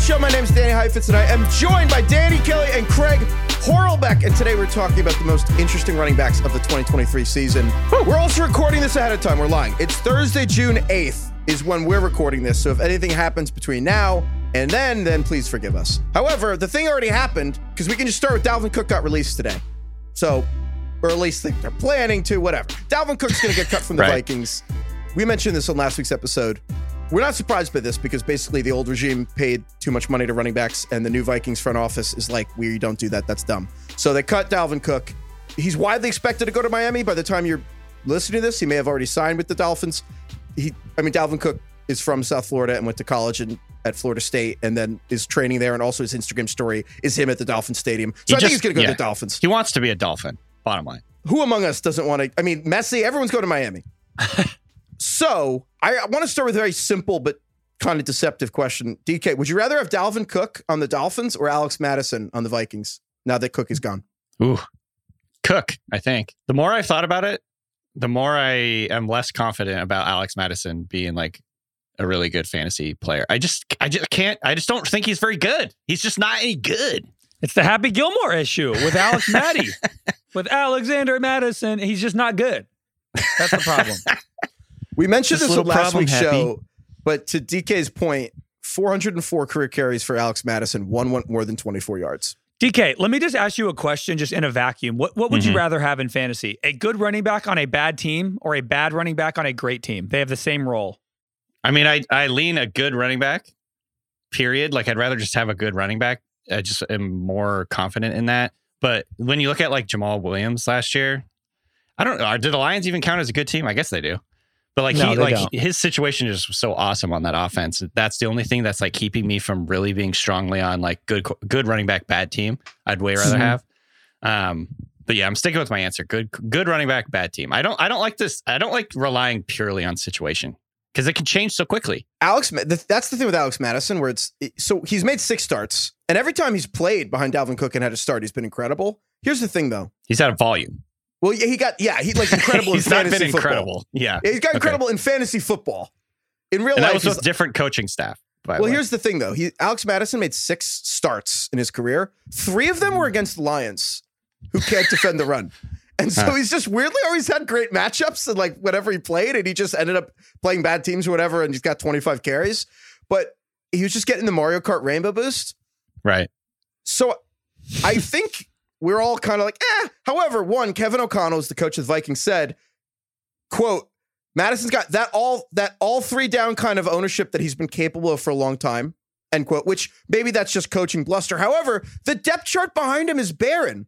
Show. My name is Danny Heifetz, and I am joined by Danny Kelly and Craig Horlbeck. And today we're talking about the most interesting running backs of the 2023 season. We're also recording this ahead of time. We're lying. It's Thursday, June 8th, is when we're recording this. So if anything happens between now and then, then please forgive us. However, the thing already happened because we can just start with Dalvin Cook got released today. So, or at least they're planning to, whatever. Dalvin Cook's going to get cut from the Right. Vikings. We mentioned this on last week's episode. We're not surprised by this because basically the old regime paid too much money to running backs, and the new Vikings front office is like, we don't do that. That's dumb. So they cut Dalvin Cook. He's widely expected to go to Miami. By the time you're listening to this, he may have already signed with the Dolphins. He, I mean, Dalvin Cook is from South Florida and went to college in, at Florida State, and then is training there. And also his Instagram story is him at the Dolphin Stadium. So He I think he's going to go yeah. to the Dolphins. He wants to be a Dolphin. Bottom line. Who among us doesn't want to? I mean, Messi, everyone's going to Miami. so I, I want to start with a very simple but kind of deceptive question. DK, would you rather have Dalvin Cook on the Dolphins or Alex Mattison on the Vikings now that Cook is gone? Ooh, Cook. I think the more I've thought about it, the more I am less confident about Alex Mattison being like a really good fantasy player. I just, I just can't. I just don't think he's very good. He's just not any good. It's the Happy Gilmore issue with Alex Maddie. with Alexander Mattison, he's just not good. That's the problem. We mentioned This this on last problem, week's Happy. show, but to DK's point, 404 career carries for Alex Mattison. One went more than 24 yards. DK, let me just ask you a question just in a vacuum. What what would you Mhm. rather have in fantasy? A good running back on a bad team or a bad running back on a great team? They have the same role. I mean, I I lean a good running back. Period. Like I'd rather just have a good running back. I just am more confident in that. But when you look at like Jamaal Williams last year, I don't know. Did the Lions even count as a good team? I guess they do. But like No, he like don't. his situation is so awesome on that offense. That's the only thing that's like keeping me from really being strongly on like good good running back bad team. I'd way rather Mhm. have. Um but yeah, I'm sticking with my answer. Good good running back bad team. I don't I don't like this. I don't like relying purely on situation because it can change so quickly. Alex, that's the thing with Alex Mattison, where it's so he's made six starts, and every time he's played behind Dalvin Cook and had a start, he's been incredible. Here's the thing, though. He's had a volume. Well, yeah, he got yeah, he like incredible he's in not fantasy been football. incredible. Yeah. Yeah, he's got Okay. incredible in fantasy football. In real And that life, was he's- with different coaching staff. By the well, way. here's the thing though. He Alex Mattison made six starts in his career. Three of them were against the Lions, who can't defend the run. And so Huh. he's just weirdly always had great matchups and like whatever he played, and he just ended up playing bad teams or whatever, and he's got 25 carries. But he was just getting the Mario Kart Rainbow boost. right. So I think we're all kind of like, eh. However, one, Kevin O'Connell, is the coach of the Vikings, said, quote, Mattison's got that all that all three down kind of ownership that he's been capable of for a long time. End quote. Which maybe that's just coaching bluster. However, the depth chart behind him is barren.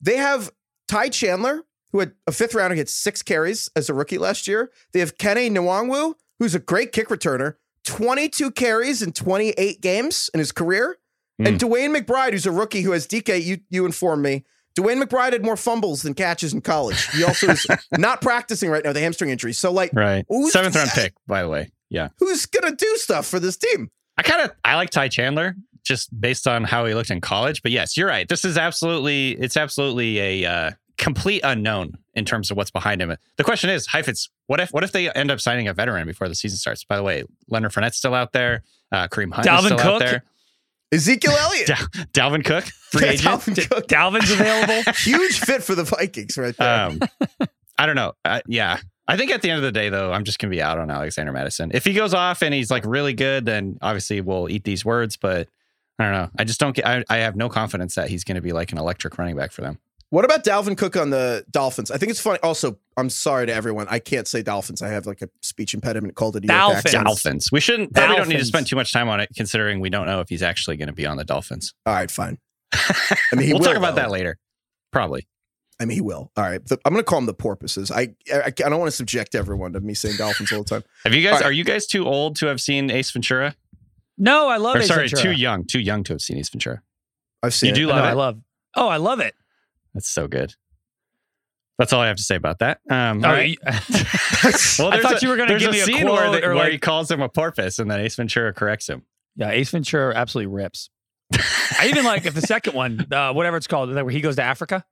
They have Ty Chandler, who had a fifth rounder, he had six carries as a rookie last year. They have Kene Nwangwu, who's a great kick returner, 22 carries in 28 games in his career. And DeWayne McBride, who's a rookie who has DK, you you informed me. DeWayne McBride had more fumbles than catches in college. He also is not practicing right now with a hamstring injury. So, like, Right. Seventh round pick, by the way. Yeah. who's gonna do stuff for this team? I kind of I like Ty Chandler just based on how he looked in college. But yes, you're right. This is absolutely it's absolutely a uh, complete unknown in terms of what's behind him. The question is, Heifetz, what if what if they end up signing a veteran before the season starts? By the way, Leonard Fournette's still out there. Uh, Kareem Hunt Dalvin is still out Cook? there. Ezekiel Elliott. Dal- Dalvin Cook, free agent. Dalvin Cook. Dalvin's available. Huge fit for the Vikings right there. Um, I don't know. Uh, yeah. I think at the end of the day, though, I'm just going to be out on Alexander Mattison. If he goes off and he's like really good, then obviously we'll eat these words. But I don't know. I just don't get, I, I have no confidence that he's going to be like an electric running back for them. What about Dalvin Cook on the Dolphins? I think it's funny. Also, I'm sorry to everyone. I can't say Dolphins. I have like a speech impediment called a New York Dolphins. accent. Dolphins. We shouldn't, probably don't need to spend too much time on it considering we don't know if he's actually going to be on the Dolphins. All right, fine. I mean, he we'll will, talk about though. that later. Probably. I mean, he will. All right. The- I'm going to call him the porpoises. I, I I don't want to subject everyone to me saying Dolphins all the time. Have you guys, All right. are you guys too old to have seen Ace Ventura? No, I love Or Ace sorry, Ventura. too young, too young to have seen Ace Ventura. I've seen You it. do No, love I it? love. Oh, I love it. That's so good. That's all I have to say about that. Um, Oh, all right. you- Well, I thought a- you were going to there's give me a scene quote where, the- where like, he calls him a porpoise, and then Ace Ventura corrects him. yeah, Ace Ventura absolutely rips. I even like if the second one, uh, whatever it's called, where he goes to Africa.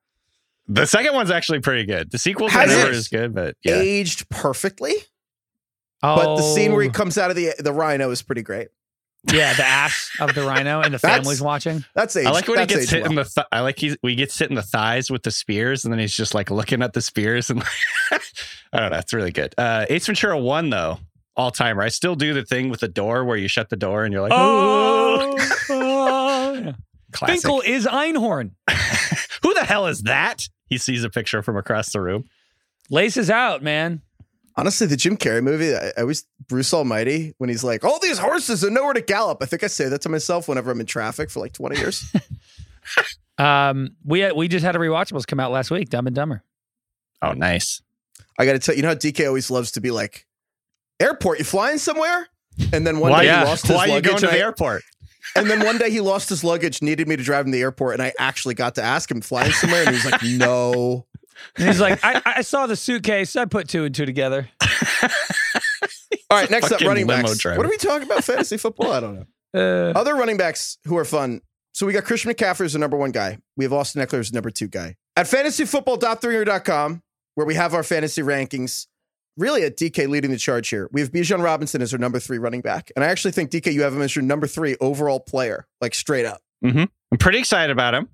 The second one's actually pretty good. The sequel Has never good, but yeah. Aged perfectly, Oh, but the scene where he comes out of the the rhino is pretty great. Yeah, the ass of the rhino and the family's watching. That's aged. I like when he gets aged hit well. in the. Th- I like he we gets hit in the thighs with the spears, and then he's just like looking at the spears, and I don't know. It's really good. Uh, Ace Ventura one though, all timer. I still do the thing with the door where you shut the door and you're like, Oh, oh, oh. classic. Finkel is Einhorn. Who the hell is that? He sees a picture from across the room. Laces out, man. Honestly, the Jim Carrey movie, I, I always Bruce Almighty when he's like, "All these horses are nowhere to gallop." I think I say that to myself whenever I'm in traffic for like 20 years. Um, we we just had a rewatchables come out last week. Dumb and Dumber. Oh, nice. I got to tell you, you know how DK always loves to be like, "Airport, you flying somewhere?" And then one why day yeah. he lost his why are you luggage. going to the I- airport? And then one day he lost his luggage, needed me to drive him to the airport, and I actually got to ask him flying somewhere, and he was like, "No." And he's like, I, I saw the suitcase. I put two and two together. All right, next up, fucking running limo backs. driver. What are we talking about? Fantasy football? I don't know. Uh, Other running backs who are fun. So we got Christian McCaffrey as the number one guy. We have Austin Ekeler as the number two guy. At fantasyfootball.theringer.com, where we have our fantasy rankings, really at DK leading the charge here. We have Bijan Robinson as our number three running back. And I actually think DK, you have him as your number three overall player, like straight up. I'm pretty excited about him.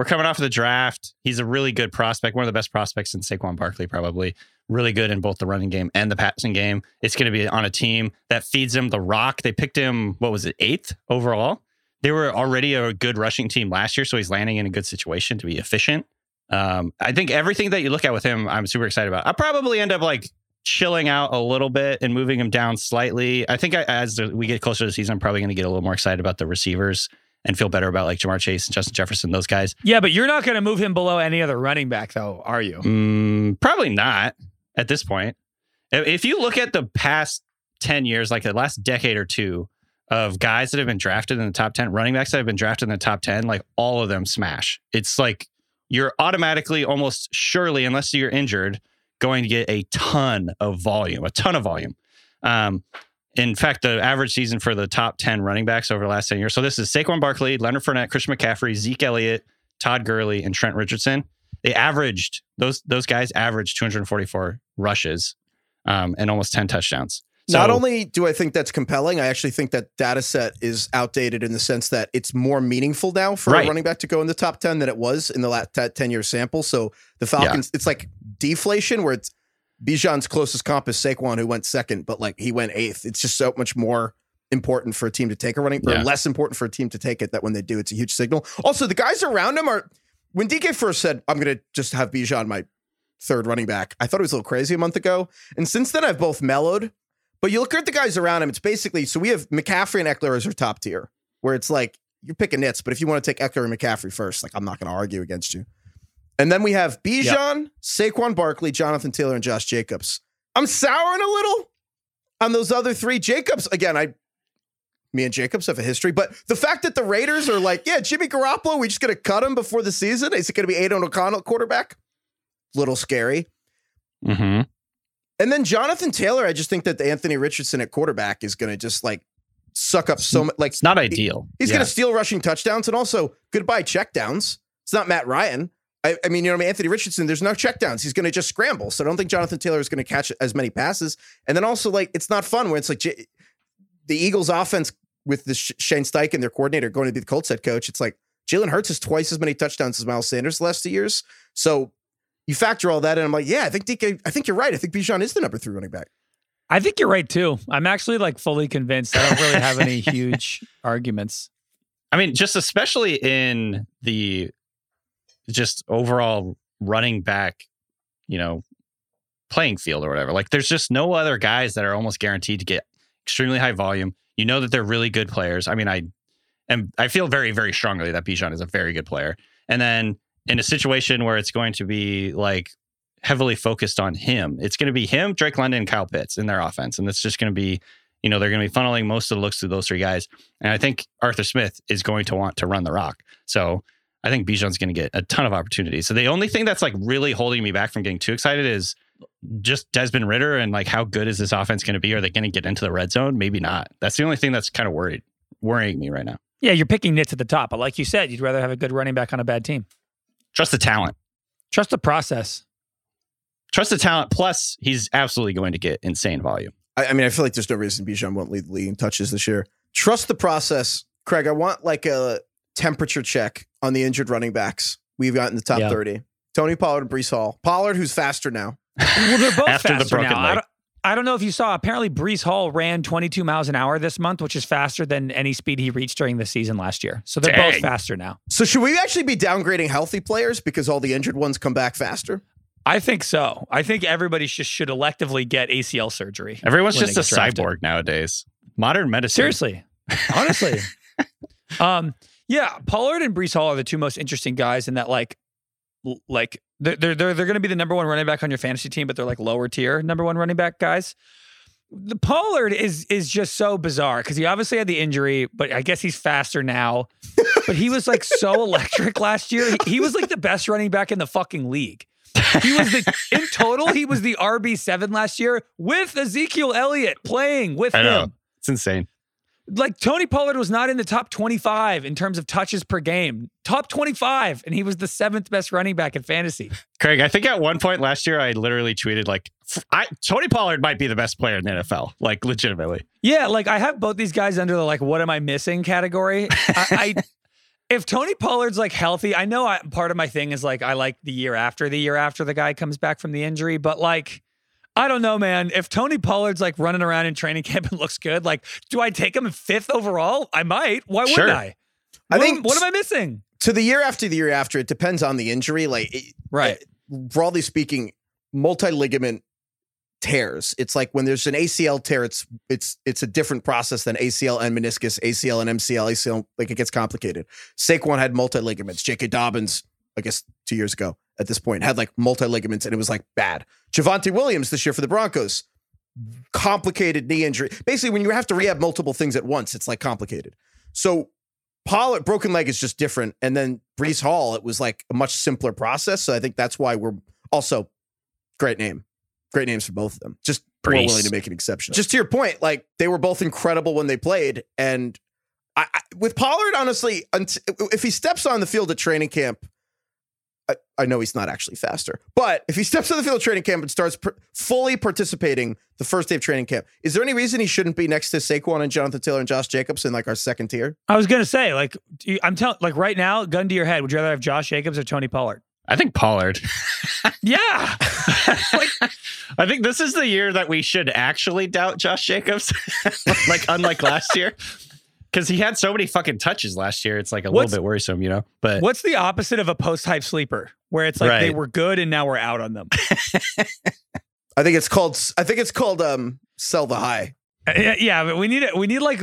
We're coming off of the draft. He's a really good prospect, one of the best prospects in Saquon Barkley, probably. Really good in both the running game and the passing game. It's going to be on a team that feeds him the rock. They picked him, what was it, eighth overall? They were already a good rushing team last year, so he's landing in a good situation to be efficient. Um, I think everything that you look at with him, I'm super excited about. I'll probably end up like chilling out a little bit and moving him down slightly. I think I, as we get closer to the season, I'm probably going to get a little more excited about the receivers and feel better about like Ja'Marr Chase and Justin Jefferson, those guys. yeah, but you're not going to move him below any other running back, though, are you? Mm, probably not at this point. If if you look at the past 10 years, like the last decade or two of guys that have been drafted in the top 10, running backs that have been drafted in the top 10, like all of them smash. It's like you're automatically, almost surely, unless you're injured, going to get a ton of volume, a ton of volume. Um, in fact, the average season for the top 10 running backs over the last 10 years. So this is Saquon Barkley, Leonard Fournette, Christian McCaffrey, Zeke Elliott, Todd Gurley, and Trent Richardson. They averaged those those guys averaged 244 rushes um, and almost 10 touchdowns. So, Not only do I think that's compelling, I actually think that data set is outdated in the sense that it's more meaningful now for Right. a running back to go in the top 10 than it was in the last 10 year sample. So the Falcons, it's like deflation where it's Bijan's closest comp is Saquon, who went second, but like he went eighth. It's just so much more important for a team to take a running, or Yeah. less important for a team to take it that when they do, it's a huge signal. Also, the guys around him are, when DK first said, I'm going to just have Bijan my third running back, I thought it was a little crazy a month ago. And since then, I've both mellowed. But you look at the guys around him, it's basically so we have McCaffrey and Ekeler as our top tier, where it's like you're picking nits, but if you want to take Ekeler and McCaffrey first, like I'm not going to argue against you. And then we have Bijan, Saquon Barkley, Jonathan Taylor, and Josh Jacobs. I'm souring a little. on those other three. Jacobs, again, I me and Jacobs have a history, but the fact that the Raiders are like, yeah, Jimmy Garoppolo, we just gonna cut him before the season. Is it gonna be Aidan O'Connell quarterback? Little scary. Mm-hmm. And then Jonathan Taylor, I just think that the Anthony Richardson at quarterback is gonna just like suck up so much. Like It's not ideal. He's Yeah. going to steal rushing touchdowns and also goodbye checkdowns. It's not Matt Ryan. I, I mean, you know, I mean, Anthony Richardson. There's no checkdowns. He's going to just scramble. So I don't think Jonathan Taylor is going to catch as many passes. And then also, like, it's not fun when it's like J- the Eagles' offense with the Sh- Shane Steichen, their coordinator, going to be the Colts head coach. It's like Jalen Hurts has twice as many touchdowns as Miles Sanders the last two years. So you factor all that in. I'm like, yeah, I think DK. I think you're right. I think Bijan is the number three running back. I think you're right too. I'm actually like fully convinced. I don't really have any huge arguments. I mean, just especially in the just overall running back, you know, playing field or whatever. Like, there's just no other guys that are almost guaranteed to get extremely high volume. You know that they're really good players. I mean, I and I feel very, very strongly that Bijan is a very good player. And then in a situation where it's going to be like heavily focused on him, it's going to be him, Drake London, Kyle Pitts in their offense, and it's just going to be. You know, they're going to be funneling most of the looks to those three guys. And I think Arthur Smith is going to want to run the rock. So I think Bijan's going to get a ton of opportunities. So the only thing that's like really holding me back from getting too excited is just Desmond Ridder and like how good is this offense going to be? Are they going to get into the red zone? Maybe not. That's the only thing that's kind of worried worrying me right now. Yeah, you're picking nits at the top, but like you said, you'd rather have a good running back on a bad team. Trust the talent. Trust the process. Trust the talent. Plus, he's absolutely going to get insane volume. I, I mean, I feel like there's no reason Bijan won't lead the league in touches this year. Trust the process, Craig. I want like a temperature check on the injured running backs we've got in the top Yeah. 30. Tony Pollard and Breece Hall. Pollard, who's faster now. Well, they're both After faster broken now. I don't, I don't know if you saw. Apparently, Breece Hall ran 22 miles an hour this month, which is faster than any speed he reached during the season last year. So they're both faster now. So should we actually be downgrading healthy players because all the injured ones come back faster? I think so. I think everybody just should electively get ACL surgery. Everyone's just a drafted. cyborg nowadays. Modern medicine. Seriously, honestly. um, yeah, Pollard and Breece Hall are the two most interesting guys in that, like, like they're they're they're, they're going to be the number one running back on your fantasy team, but they're like lower tier number one running back guys. The Pollard is is just so bizarre because he obviously had the injury, but I guess he's faster now. but he was like so electric last year. He, he was like the best running back in the fucking league. He was the in total, he was the RB seven last year with Ezekiel Elliott playing with I him. It's insane. Like Tony Pollard was not in the top 25 in terms of touches per game. Top 25, and he was the seventh best running back in fantasy. Craig, I think at one point last year, I literally tweeted like, I, Tony Pollard might be the best player in the NFL, like legitimately. Yeah, like I have both these guys under the like what am I missing category. I, I if Tony Pollard's like healthy, I know I, part of my thing is like I like the year after the year after the guy comes back from the injury, but like I don't know, man. If Tony Pollard's like running around in training camp and looks good, like, do I take him fifth overall? I might. Why Sure. wouldn't I? I What- think- What am I missing? To the year after the year after, it depends on the injury. Like, it- Right. broadly speaking, multi ligament tears. It's like when there's an ACL tear, it's it's it's a different process than ACL and meniscus, ACL and MCL, ACL. Like it gets complicated. Saquon had multi ligaments. J.K. Dobbins, I guess two years ago at this point, had like multi ligaments, and it was like bad. Javonte Williams this year for the Broncos, complicated knee injury. Basically, when you have to rehab multiple things at once, it's like complicated. So Pollard broken leg is just different, and then Breece Hall, it was like a much simpler process. So I think that's why we're also great name, great names for both of them. Just more willing to make an exception. Just to your point, like they were both incredible when they played, and I, I, with Pollard, honestly, if he steps on the field at training camp. I, I know he's not actually faster, but if he steps on the field at training camp and starts per- fully participating the first day of training camp, is there any reason he shouldn't be next to Saquon and Jonathan Taylor and Josh Jacobs in like our second tier? I was gonna say, like, you- I'm telling, like, right now, gun to your head, would you rather have Josh Jacobs or Tony Pollard? I think Pollard. Yeah, like, I think this is the year that we should actually doubt Josh Jacobs, like unlike last year, because he had so many fucking touches last year. It's like a What's- little bit worrisome, you know. But what's the opposite of a post-hype sleeper, where it's like they were good and now we're out on them? I think it's called. I think it's called um sell the high. Uh, yeah, yeah, but we need it. We need like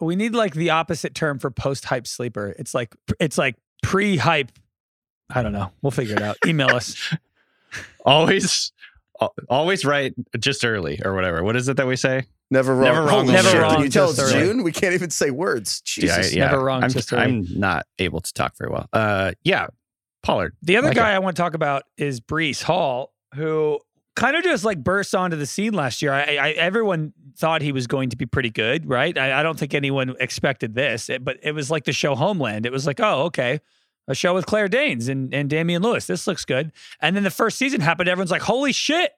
we need like the opposite term for post-hype sleeper. It's like it's like pre-hype. I don't know. We'll figure it out. Email us. always, always right just early or whatever. What is it that we say? Never wrong. Never wrong, Holy never shit, wrong, Can you tell just it's early. June? We can't even say words. Jesus. Yeah, Never wrong, I'm, just early. I'm not able to talk very well. Uh, yeah, Pollard. The other Like guy I want to talk about is Breece Hall, who kind of just like burst onto the scene last year. I, I everyone thought he was going to be pretty good, right? I, I don't think anyone expected this, It- but it was like the show Homeland. It was like, oh, okay, a show with Claire Danes and and Damian Lewis. This looks good. And then the first season happened. Everyone's like, holy shit,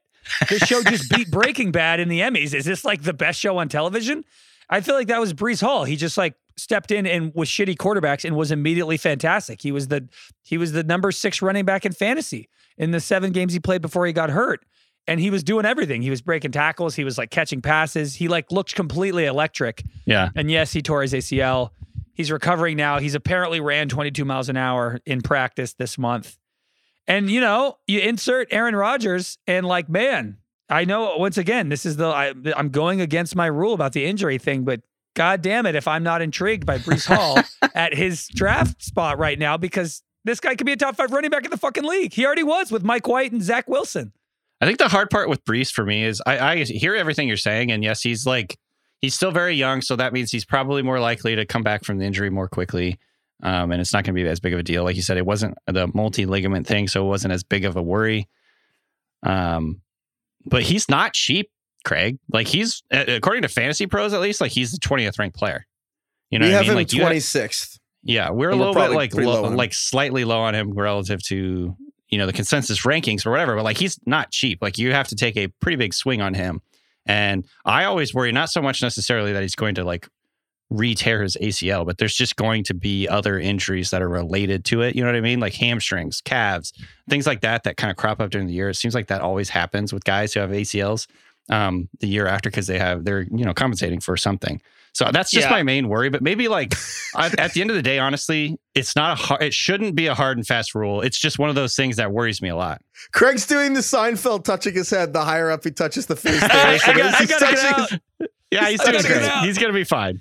this show just beat Breaking Bad in the Emmys. Is this like the best show on television? I feel like that was Breece Hall. He just like stepped in and with shitty quarterbacks and was immediately fantastic. He was the he was the number six running back in fantasy in the seven games he played before he got hurt. And he was doing everything. He was breaking tackles. He was like catching passes. He like looked completely electric. Yeah, And yes, he tore his ACL. He's recovering now. He's apparently ran 22 miles an hour in practice this month. And you know, you insert Aaron Rodgers, and like, man, I know once again, this is the I, I'm going against my rule about the injury thing, but god damn it, if I'm not intrigued by Breece Hall at his draft spot right now, because this guy could be a top five running back in the fucking league. He already was with Mike White and Zach Wilson. I think the hard part with Breece for me is I, I hear everything you're saying, and yes, he's like he's still very young, so that means he's probably more likely to come back from the injury more quickly. Um, and it's not going to be as big of a deal. Like you said, it wasn't the multi ligament thing, so it wasn't as big of a worry. Um, but he's not cheap, Craig. Like he's according to Fantasy Pros, at least, like he's the twentieth ranked player. You know, we what I have mean? him like you 26th. yeah, we're a And we're little bit like low, low like slightly low on him relative to you know the consensus rankings or whatever. But like he's not cheap. Like you have to take a pretty big swing on him. And I always worry not so much necessarily that he's going to like re-tear his ACL, but there's just going to be other injuries that are related to it. You know what I mean? Like hamstrings, calves, things like that that kind of crop up during the year. It seems like that always happens with guys who have ACLs um, the year after because they have they're you know compensating for something. So that's just Yeah. my main worry. But maybe like I, at the end of the day, honestly, it's not a hard, it shouldn't be a hard and fast rule. It's just one of those things that worries me a lot. Craig's doing the Seinfeld touching his head. The higher up he touches the face, the I, worse I got, is. I He's gotta touching out. Yeah, he's I doing gotta get great. He's gonna be fine.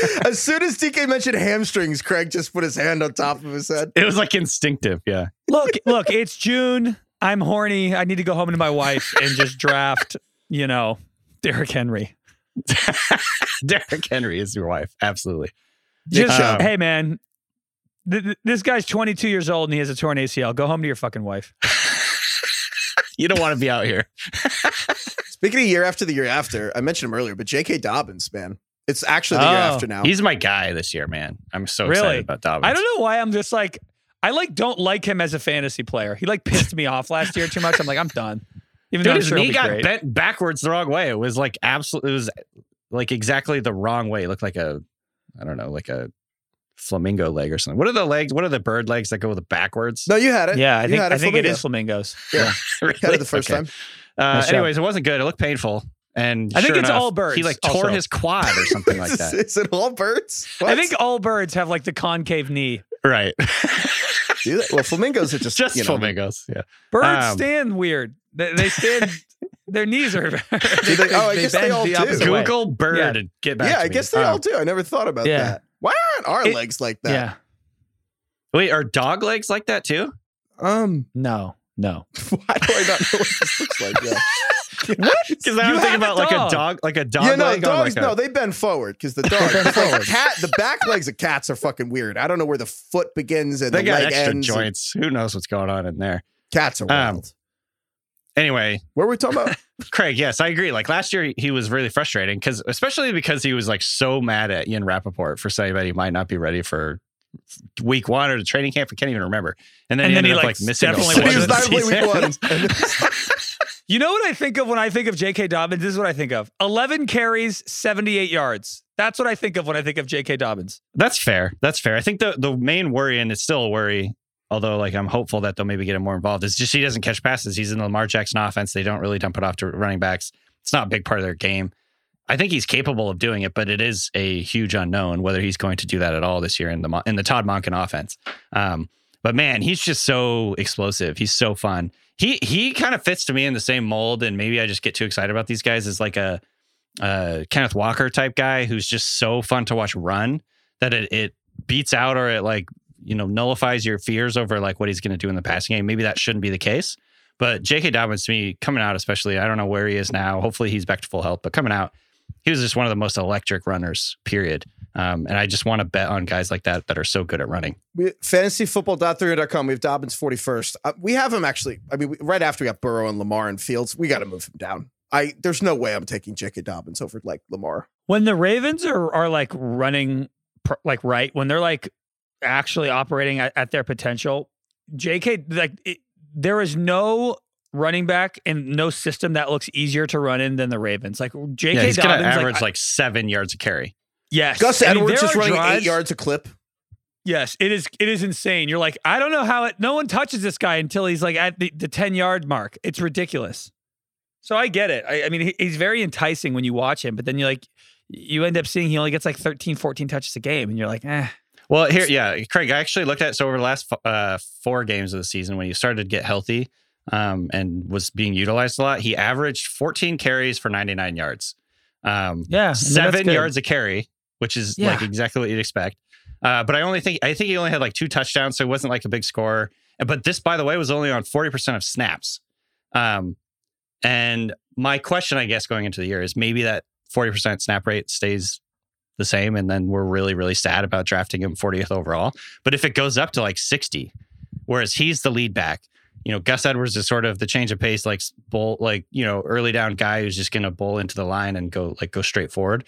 His- as soon as DK mentioned hamstrings, Craig just put his hand on top of his head. It was like instinctive. Yeah. Look, look, it's June. I'm horny. I need to go home to my wife and just draft, you know, Derrick Henry. Derrick Henry is your wife. Absolutely. Just Um, hey, man, th- th- this guy's 22 years old and he has a torn ACL. Go home to your fucking wife. You don't want to be out here. Speaking of year after the year after, I mentioned him earlier, but J.K. Dobbins, man, it's actually the year Oh, after now. He's my guy this year, man. I'm so Really? excited about Dobbins. I don't know why I'm just like I like don't like him as a fantasy player. He like pissed me off last year too much. I'm like I'm done. Even though Dude, I'm his sure knee he'll got great. bent backwards the wrong way. It was like absolutely. It was like exactly the wrong way. It looked like a, I don't know, like a flamingo leg or something. What are the legs? What are the bird legs that go with the backwards? no, you had it. Yeah, I You think had I it, think it Flamingo. is flamingos. Yeah. really? Had it the first Okay. time. Uh, Nice job. anyways, it wasn't good. It looked painful. And I think it's enough, all birds He like tore also. his quad or something like that. is it all birds? I think all birds have like the concave knee. right. Well, flamingos are just Just you know, flamingos. Yeah. Birds Um, stand weird. They, they stand. their knees are. they- oh, I guess they all the do. Google bird Yeah. and get back. Yeah, to I me. guess they Um, all do. I never thought about Yeah. that. Why aren't our It- legs like that? Yeah. Wait, are dog legs like that too? Um, No. No. why do I not know what this looks like? Yeah. What? Because I You was thinking have a about like a dog. dog, like a dog yeah, no, leg. dogs. like a- no, they bend forward because the dog. bend it's like cat. The back legs of cats are fucking weird. I don't know where the foot begins and they the got leg extra ends. joints. Who knows what's going on in there? Cats are Um, wild. Anyway, what were we talking about? Craig, yes, I agree. Like last year, he was really frustrating because, especially because he was like so mad at Ian Rapoport for saying that he might not be ready for week one or the training camp. I can't even remember. And then And he then ended he, up like, like missing. the definitely whole he was wasn't not season. playing week one. You know what I think of when I think of J.K. Dobbins? This is what I think of 11 carries, 78 yards. That's what I think of when I think of J.K. Dobbins. That's fair. That's fair. I think the the main worry, and it's still a worry, although like I'm hopeful that they'll maybe get him more involved, is just he doesn't catch passes. He's in the Lamar Jackson offense. They don't really dump it off to running backs. It's not a big part of their game. I think he's capable of doing it, but it is a huge unknown whether he's going to do that at all this year in the in the Todd Monken offense. Um, but man, he's just so explosive. He's so fun. He he kind of fits to me in the same mold, and maybe I just get too excited about these guys as like a uh, Kenneth Walker type guy who's just so fun to watch run that it, it beats out or it like you know nullifies your fears over like what he's going to do in the passing game. Maybe that shouldn't be the case. But J.K. Dobbins to me coming out, especially I don't know where he is now. Hopefully he's back to full health. But coming out, he was just one of the most electric runners. Period. Um, and I just want to bet on guys like that that are so good at running. We, fantasyfootball.3.com. We have Dobbins 41st. Uh, we have him actually. I mean, we, right after we got Burrow and Lamar and Fields, we got to move him down. I there's no way I'm taking J.K. Dobbins over like Lamar. When the Ravens are are like running pr- like right when they're like actually operating at, at their potential, J.K. like it, there is no running back and no system that looks easier to run in than the Ravens. Like J.K. Yeah, he's Dobbins, gonna average like, like, seven yards a carry. Yes, Gus I mean, Edwards is are running eight yards a clip. Yes, it is. It is insane. You're like, I don't know how it. No one touches this guy until he's like at the, the ten yard mark. It's ridiculous. So I get it. I, I mean, he, he's very enticing when you watch him, but then you like, you end up seeing he only gets like 13, 14 touches a game, and you're like, eh. Well, here, yeah, Craig. I actually looked at so over the last uh, four games of the season when he started to get healthy um, and was being utilized a lot. He averaged 14 carries for 99 yards. Um, Yeah, mean, seven yards a carry, which is like exactly what you'd expect. Uh, but I only think I think he only had like two touchdowns, so it wasn't like a big score. But this, by the way, was only on 40 percent of snaps. Um, and my question, I guess, going into the year is maybe that 40 percent snap rate stays the same, and then we're really, really sad about drafting him 40th overall. But if it goes up to like 60, whereas he's the lead back, you know, Gus Edwards is sort of the change of pace, like bull, like you know, early down guy who's just going to bowl into the line and go like go straight forward.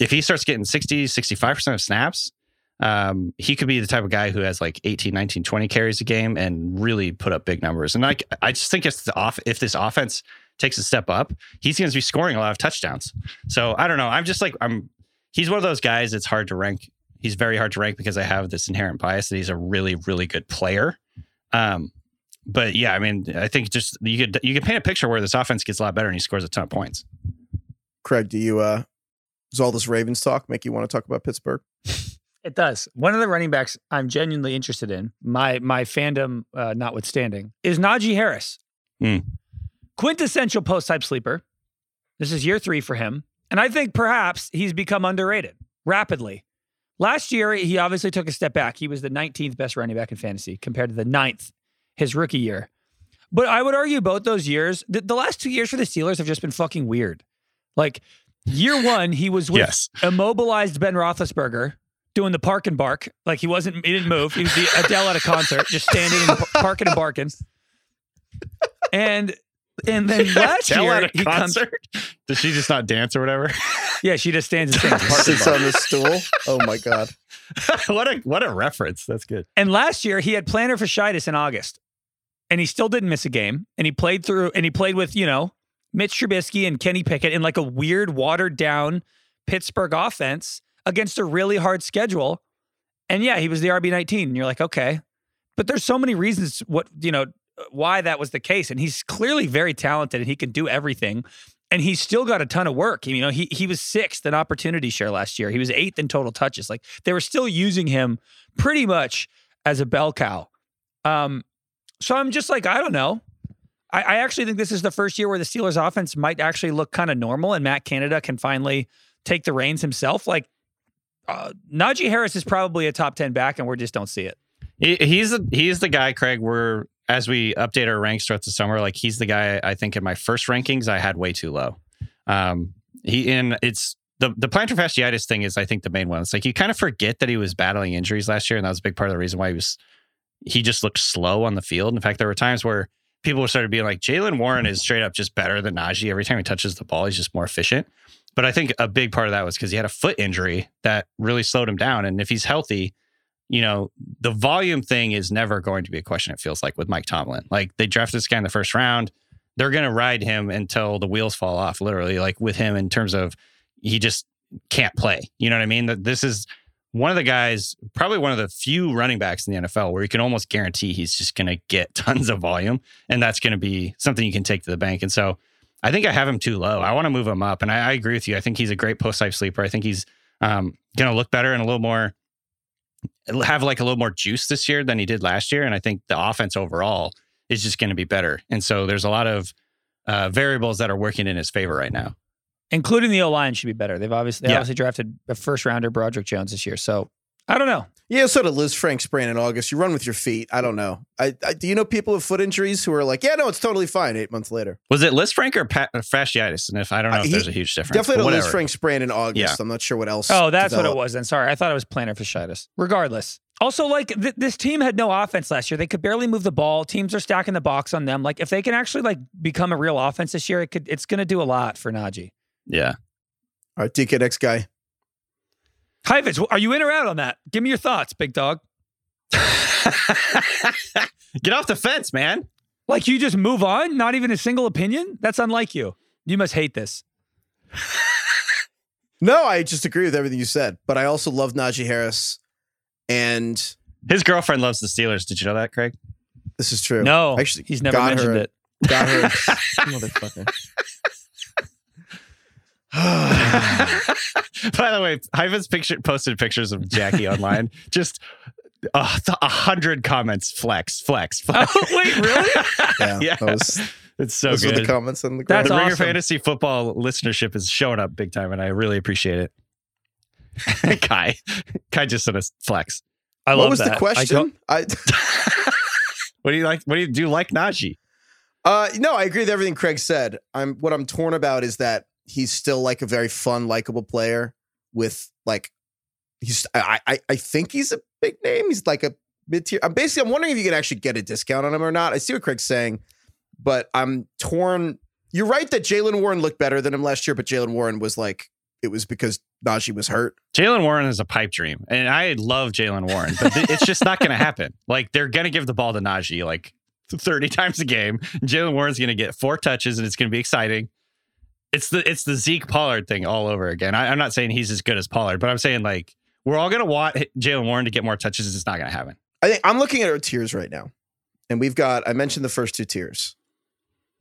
If he starts getting 60, 65 percent of snaps, um, he could be the type of guy who has like 18, 19, 20 carries a game and really put up big numbers. And like, I just think if the off, if this offense takes a step up, he's going to be scoring a lot of touchdowns. So I don't know. I'm just like, I'm, he's one of those guys that's hard to rank. He's very hard to rank because I have this inherent bias that he's a really, really good player. Um, but yeah, I mean, I think just you could you could paint a picture where this offense gets a lot better and he scores a ton of points. Craig, do you uh does all this Ravens talk make you want to talk about Pittsburgh? It does. One of the running backs I'm genuinely interested in, my my fandom uh, notwithstanding, is Najee Harris. Hmm. Quintessential post-hype sleeper. This is year three for him. And I think perhaps he's become underrated rapidly. Last year, he obviously took a step back. He was the 19th best running back in fantasy compared to the ninth his rookie year. But I would argue both those years, the, the last two years for the Steelers have just been fucking weird. Like year one, he was with Yes. immobilized Ben Roethlisberger doing the park and bark. Like he wasn't, he didn't move. He was the Adele at a concert, just standing and par- parking and barking. And and then last Tell year at a he comes. Does she just not dance or whatever? Yeah, she just stands and sings. park Sits bark. on the stool. Oh my god. what a what a reference. That's good. And last year he had plantar fasciitis in August, and he still didn't miss a game. And he played through, and he played with you know Mitch Trubisky and Kenny Pickett in like a weird, watered down Pittsburgh offense against a really hard schedule. And yeah, he was the RB nineteen. And you're like, okay, but there's so many reasons what you know why that was the case. And he's clearly very talented, and he can do everything. And he's still got a ton of work. You know, he he was sixth in opportunity share last year. He was eighth in total touches. Like they were still using him pretty much as a bell cow. Um, so I'm just like, I don't know. I, I actually think this is the first year where the Steelers offense might actually look kind of normal and Matt Canada can finally take the reins himself. Like uh, Najee Harris is probably a top 10 back and we just don't see it. He, he's the he's the guy, Craig. We're as we update our ranks throughout the summer. Like he's the guy. I think in my first rankings, I had way too low. Um, he in it's the the plantar fasciitis thing is I think the main one. It's like you kind of forget that he was battling injuries last year, and that was a big part of the reason why he was he just looked slow on the field. In fact, there were times where people started being like, Jaylen Warren is straight up just better than Najee. Every time he touches the ball, he's just more efficient. But I think a big part of that was because he had a foot injury that really slowed him down. And if he's healthy, you know, the volume thing is never going to be a question, it feels like, with Mike Tomlin. Like they drafted this guy in the first round. They're going to ride him until the wheels fall off, literally, like with him in terms of he just can't play. You know what I mean? That this is one of the guys, probably one of the few running backs in the NFL where you can almost guarantee he's just going to get tons of volume. And that's going to be something you can take to the bank. And so I think I have him too low. I want to move him up. And I, I agree with you. I think he's a great post-hype sleeper. I think he's um, going to look better and a little more, have like a little more juice this year than he did last year. And I think the offense overall is just going to be better. And so there's a lot of uh, variables that are working in his favor right now. Including the O line should be better. They've obviously they Yeah. obviously drafted a first rounder Broderick Jones this year. So I don't know. Yeah, so did Lisfranc sprain in August. You run with your feet. I don't know. I, I do you know people with foot injuries who are like, yeah, no, it's totally fine. Eight months later, Was it Lisfranc or pa- fasciitis? And if I don't know Uh, if he there's a huge difference. definitely had a Liz. Frank sprain in August. Yeah. I'm not sure what else. Oh, that's what it was then. Sorry. I thought it was plantar fasciitis. Regardless. Also, like th- this team had no offense last year. They could barely move the ball. Teams are stacking the box on them. Like if they can actually like become a real offense this year, it could it's gonna do a lot for Najee. Yeah. All right, DK next guy. Heifetz, are you in or out on that? Give me your thoughts, big dog. Get off the fence, man. Like you just move on, not even a single opinion? That's unlike you. You must hate this. No, I just agree with everything you said, but I also love Najee Harris, and His girlfriend loves the Steelers. Did you know that, Craig? this is true. No, actually, he's never got mentioned her, it. Got her, motherfucker. By the way, Ivan's picture posted pictures of Jackie online. Just uh, a hundred comments. Flex, flex, flex. Oh, wait, really? Yeah, Yeah. that was, it's so those were the good. comments on the That's the ground. Ringer. Fantasy Football listenership is showing up big time, and I really appreciate it. Kai, Kai just sent us flex. I love that. what love was that. the question? don't- I, What do you like? What do you do? You like Najee? uh, no, I agree with everything Craig said. I'm what I'm torn about is that he's still like a very fun, likable player with like he's. I I, I think he's a big name. He's like a mid tier. I'm basically I'm wondering if you can actually get a discount on him or not. I see what Craig's saying, but I'm torn. You're right that Jaylen Warren looked better than him last year, but Jaylen Warren was like it was because Najee was hurt. Jaylen Warren is a pipe dream, and I love Jaylen Warren, but th- it's just not going to happen. Like they're going to give the ball to Najee like 30 times a game. Jaylen Warren's going to get four touches, and it's going to be exciting. It's the it's the Zeke Pollard thing all over again. I, I'm not saying he's as good as Pollard, but I'm saying like we're all going to want Jaylen Warren to get more touches. It's not going to happen. I think I'm looking at our tiers right now, and we've got. I mentioned the first two tiers,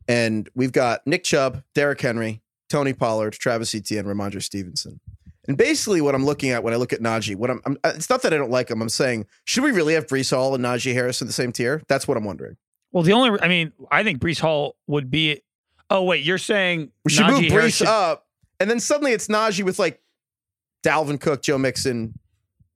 and we've got Nick Chubb, Derrick Henry, Tony Pollard, Travis Etienne, Rhamondre Stevenson. And basically, what I'm looking at when I look at Najee, what I'm, I'm it's not that I don't like him. I'm saying, should we really have Breece Hall and Najee Harris in the same tier? That's what I'm wondering. Well, the only I mean, I think Breece Hall would be. Oh wait, you're saying We should Najee move Harris Breece should- up, and then suddenly it's Najee with like Dalvin Cook, Joe Mixon,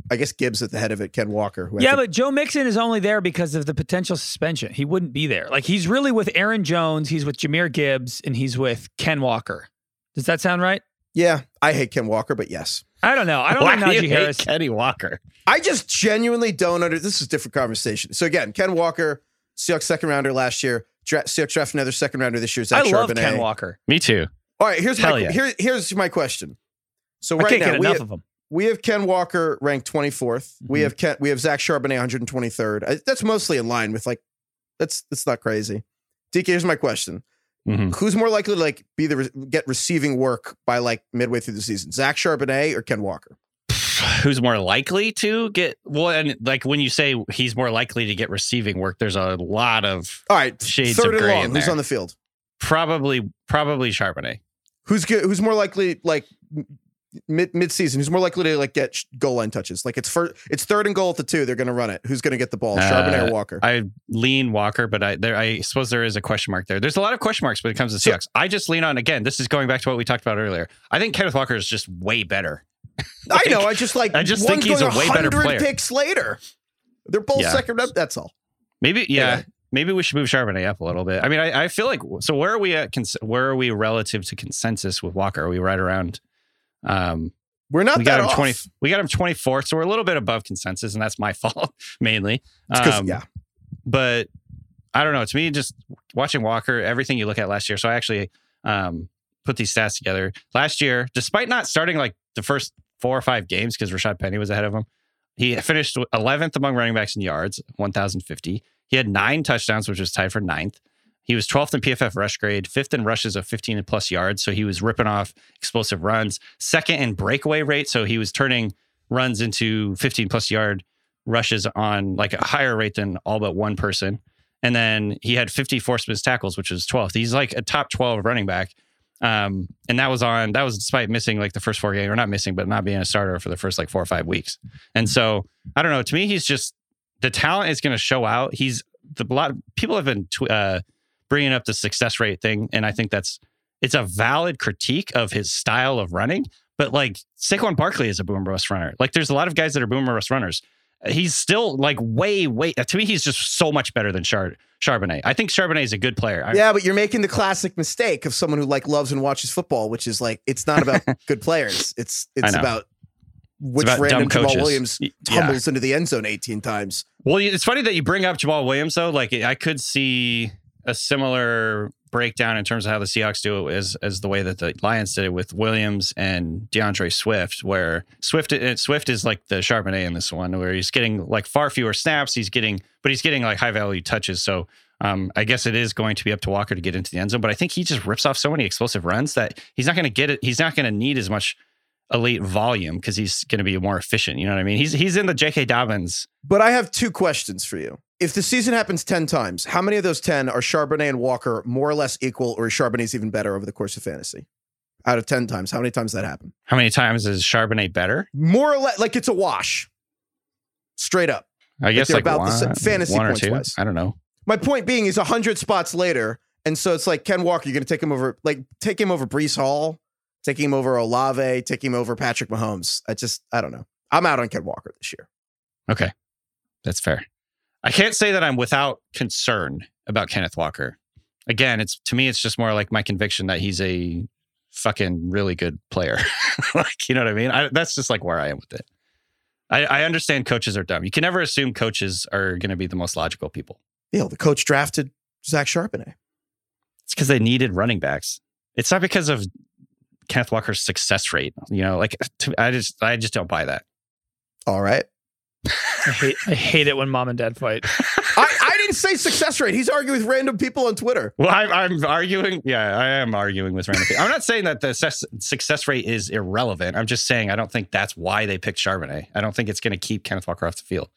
I guess Gibbs at the head of it, Ken Walker. Who Yeah, think- but Joe Mixon is only there because of the potential suspension. He wouldn't be there. Like he's really with Aaron Jones, he's with Jahmyr Gibbs, and he's with Ken Walker. Does that sound right? yeah, I hate Ken Walker, but yes. I don't know. I don't Why know do you Najee hate Harris. Kenny Walker. I just genuinely don't under. This is a different conversation. So again, Ken Walker, Seahawks second rounder last year. Dra- Seahawks draft another second rounder this year. Zach I love Charbonnet. Ken Walker. Me too. All right, here's Hell my yeah. here, here's my question. So I right can't now get we enough have, of him. we have Ken Walker ranked 24th. We Mhm. have Ken we have Zach Charbonnet 123rd. I, that's mostly in line with like that's that's not crazy. DK, here's my question: Mhm. Who's more likely to like be the re- get receiving work by like midway through the season? Zach Charbonnet or Ken Walker? Who's more likely to get well? And like when you say he's more likely to get receiving work, there's a lot of All right, Shades third of and gray long. Who's on the field? probably probably Charbonnet. Who's good? Who's more likely like mid mid season? Who's more likely to like get goal line touches? Like it's first, it's third and goal at the two. They're going to run it. Who's going to get the ball? Charbonnet Uh, or Walker? I lean Walker, but I there I suppose there is a question mark there. There's a lot of question marks when it comes to So- Seahawks. I just lean on again. This is going back to what we talked about earlier. I think Kenneth Walker is just way better. I know. I just like. I just think he's a way better 100 player. Picks later, they're both Yeah. second up. That's all. Maybe yeah. Anyway. Maybe we should move Charbonnet up a little bit. I mean, I, I feel like so. Where are we at? Cons- where are we relative to consensus with Walker? Are we right around? Um, We're not we that got him off. twenty. We got him twenty fourth, so we're a little bit above consensus, and that's my fault mainly. Um, yeah, but I don't know. To me, just watching Walker, everything you look at last year. So I actually um, put these stats together. Last year, despite not starting like the first four or five games because Rashaad Penny was ahead of him, he finished 11th among running backs in yards, 1,050. He had nine touchdowns, which was tied for ninth. He was 12th in PFF rush grade, fifth in rushes of 15 and plus yards. So he was ripping off explosive runs. Second in breakaway rate. So he was turning runs into 15 plus yard rushes on like a higher rate than all but one person. And then he had 50 forced missed tackles, which was 12th. He's like a top 12 running back. Um, and that was on, that was despite missing like the first four games, or not missing, but not being a starter for the first like four or five weeks. And so I don't know. To me, he's just, the talent is going to show out. He's the, a lot, people have been tw- uh, bringing up the success rate thing. And I think that's, it's a valid critique of his style of running, But like Saquon Barkley is a boom bust runner. Like there's a lot of guys that are boom bust runners. He's still like way, way. Uh, to me, he's just so much better than Char- Charbonnet. I think Charbonnet is a good player. I- Yeah, but you're making the classic mistake of someone who like loves and watches football, which is like it's not about good players. It's it's about which about random Jamaal. Williams Y- yeah. tumbles into the end zone 18 times. Well, it's funny that you bring up Jamaal Williams though. Like I could see a similar breakdown in terms of how the Seahawks do it is as the way that the Lions did it with Williams and DeAndre Swift, where Swift uh, Swift is like the Charbonnet in this one, where he's getting like far fewer snaps. He's getting, but he's getting like high value touches. So. Um, I guess it is going to be up to Walker to get into the end zone, but I think he just rips off so many explosive runs that he's not going to get it. He's not going to need as much elite volume because he's going to be more efficient. You know what I mean? He's he's in the J.K. Dobbins But I have two questions for you. If the season happens 10 times, how many of those 10 are Charbonnet and Walker more or less equal, or is Charbonnet's even better over the course of fantasy? Out of 10 times, how many times that happen? How many times is Charbonnet better? More or less, like it's a wash. Straight up. I guess like about one, the fantasy one or points two. wise. I don't know. My point being is 100 spots later. And so it's like Ken Walker, you're going to take him over, like take him over Breece Hall, take him over Olave, take him over Patrick Mahomes. I just, I don't know. I'm out on Ken Walker this year. Okay, that's fair. I can't say that I'm without concern about Kenneth Walker. Again, it's to me, it's just more like my conviction that he's a fucking really good player. like, you know what I mean? I, that's just like where I am with it. I, I understand coaches are dumb. You can never assume coaches are going to be the most logical people. Know, the coach drafted Zach Charbonnet. It's because they needed running backs. It's not because of Kenneth Walker's success rate. You know, like to, I just, I just don't buy that. All right. I hate I hate it when mom and dad fight. I, I didn't say success rate. He's arguing with random people on Twitter. Well, I'm, I'm arguing. Yeah, I am arguing with random people. I'm not saying that the success, success rate is irrelevant. I'm just saying I don't think that's why they picked Charbonnet. I don't think it's going to keep Kenneth Walker off the field.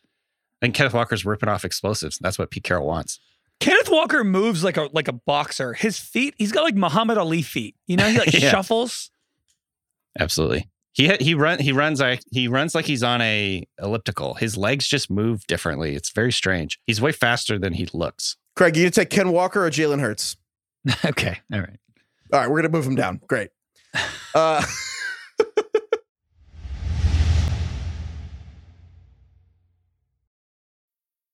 And Kenneth Walker's ripping off explosives. That's what Pete Carroll wants. Kenneth Walker moves like a like a boxer. His feet, he's got like Muhammad Ali feet. You know, he like Yeah. shuffles. Absolutely. He he run he runs like he runs like he's on a elliptical. His legs just move differently. It's very strange. He's way faster than he looks. Craig, you gonna take Ken Walker or Jalen Hurts? okay, all right. All right, we're gonna move him down. Great. Uh,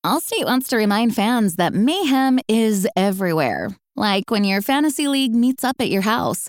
Allstate wants to remind fans that mayhem is everywhere. Like when your fantasy league meets up at your house.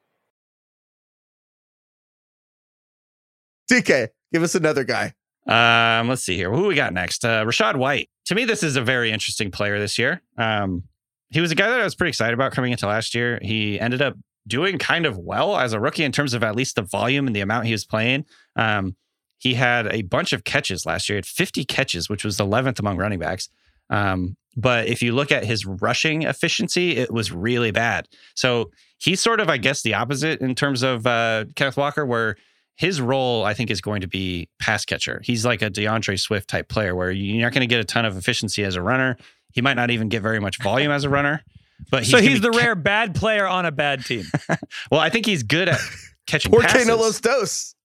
DK, give us another guy. Um, let's see here. Who we got next? Uh, Rachaad White. To me, this is a very interesting player this year. Um, he was a guy that I was pretty excited about coming into last year. He ended up doing kind of well as a rookie in terms of at least the volume and the amount he was playing. Um, he had a bunch of catches last year. He had 50 catches, which was 11th among running backs. Um, but if you look at his rushing efficiency, it was really bad. So he's sort of, I guess, the opposite in terms of uh, Kenneth Walker, where his role, I think, is going to be pass catcher. He's like a DeAndre Swift type player where you're not going to get a ton of efficiency as a runner. He might not even get very much volume as a runner. But so he's the ca- rare bad player on a bad team. well, I think he's good at catching Por passes. no los dos.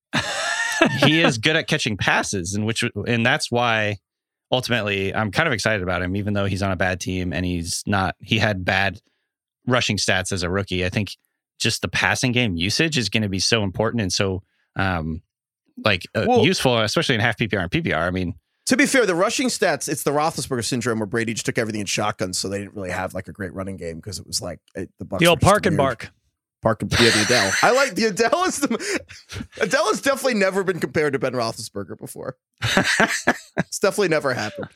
he is good at catching passes, and which and that's why ultimately I'm kind of excited about him, even though he's on a bad team and he's not. He had bad rushing stats as a rookie. I think just the passing game usage is going to be so important and so um like uh, Well- useful, especially in half PPR and PPR. I mean, To be fair, the rushing stats, it's the Roethlisberger syndrome where Brady just took everything in shotguns, so they didn't really have like a great running game because it was like it, the Bucs the old park and bark. Park and yeah, the Adele. I like the Adele is the Adele has definitely never been compared to Ben Roethlisberger before. it's definitely never happened.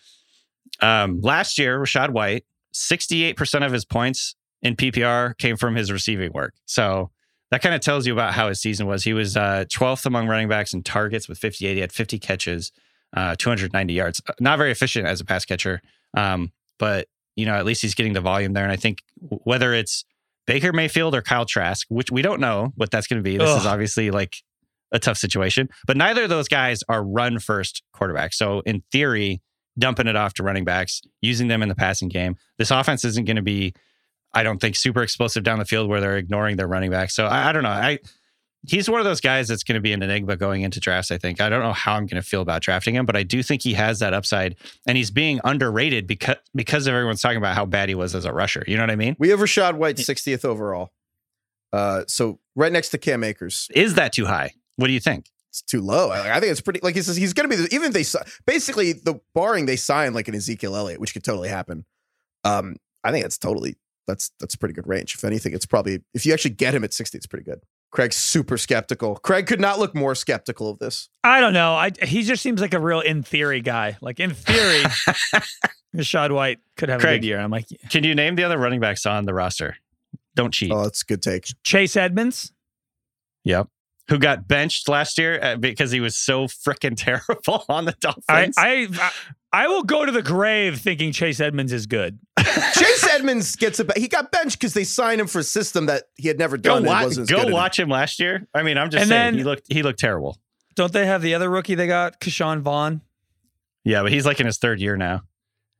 Um, last year, Rachaad White, 68% of his points in PPR came from his receiving work. So that kind of tells you about how his season was. He was uh, 12th among running backs in targets with 58. He had 50 catches, uh, 290 yards. Not very efficient as a pass catcher, um, but you know at least he's getting the volume there. And I think whether it's Baker Mayfield or Kyle Trask, which we don't know what that's going to be. This is obviously like a tough situation, but neither of those guys are run first quarterbacks. So in theory, dumping it off to running backs, using them in the passing game, this offense isn't going to be, I don't think, super explosive down the field where they're ignoring their running backs. So I, I don't know. I he's one of those guys that's going to be an enigma going into drafts. I think I don't know how I'm going to feel about drafting him, but I do think he has that upside, and he's being underrated because because everyone's talking about how bad he was as a rusher. You know what I mean? We have Rachaad White 60th overall. Uh, so right next to Cam Akers. Is that too high? What do you think? It's too low. I, I think it's pretty. Like he says, he's going to be the, even if they basically the barring they sign like an Ezekiel Elliott, which could totally happen. Um, I think it's totally that's that's a pretty good range. If anything, it's probably if you actually get him at 60, it's pretty good. Craig's super skeptical. Craig could not look more skeptical of this. I don't know. I he just seems like a real in theory guy. Like in theory, Rachaad White could have a Craig. good year. I'm like Can you name the other running backs on the roster? Don't cheat. Oh, that's a good take. Chase Edmonds. Yep. Who got benched last year uh, because he was so freaking terrible on the Dolphins? I I I will go to the grave thinking Chase Edmonds is good. Chase Edmonds gets a he got benched because they signed him for a system that he had never done. and watch, wasn't go watch him last year. I mean, I'm just And saying then- he looked he looked terrible. Don't they have the other rookie they got, Ke'Shawn Vaughn? Yeah, but he's like in his third year now.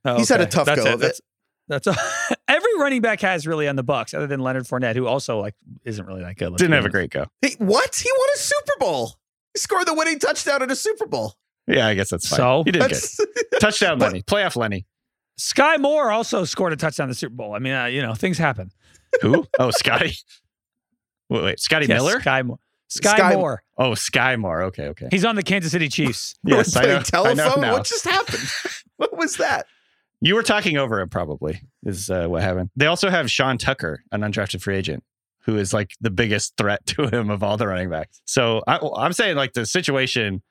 Oh, He's had a tough that's go it. of it. That's that's every running back has really on the Bucs, other than Leonard Fournette, who also like isn't really that good. Didn't have a great go. He, what? He won a Super Bowl. He scored the winning touchdown at a Super Bowl. Yeah, I guess that's fine. So? he did good. That's Touchdown What? Lenny, playoff Lenny. Sky Moore also scored a touchdown in the Super Bowl. I mean, uh, you know, things happen. Who? Oh, Scotty. Wait, wait, Scotty Yes, Miller. Sky Moore. Sky, Sky- Moore. Oh, Sky Moore. Okay, okay. He's on the Kansas City Chiefs. Yes, We're I know, playing I know telephone. now. What just happened? what was that? You were talking over him, probably, is uh, what happened. They also have Sean Tucker, an undrafted free agent, who is like the biggest threat to him of all the running backs. So I, I'm saying, like, the situation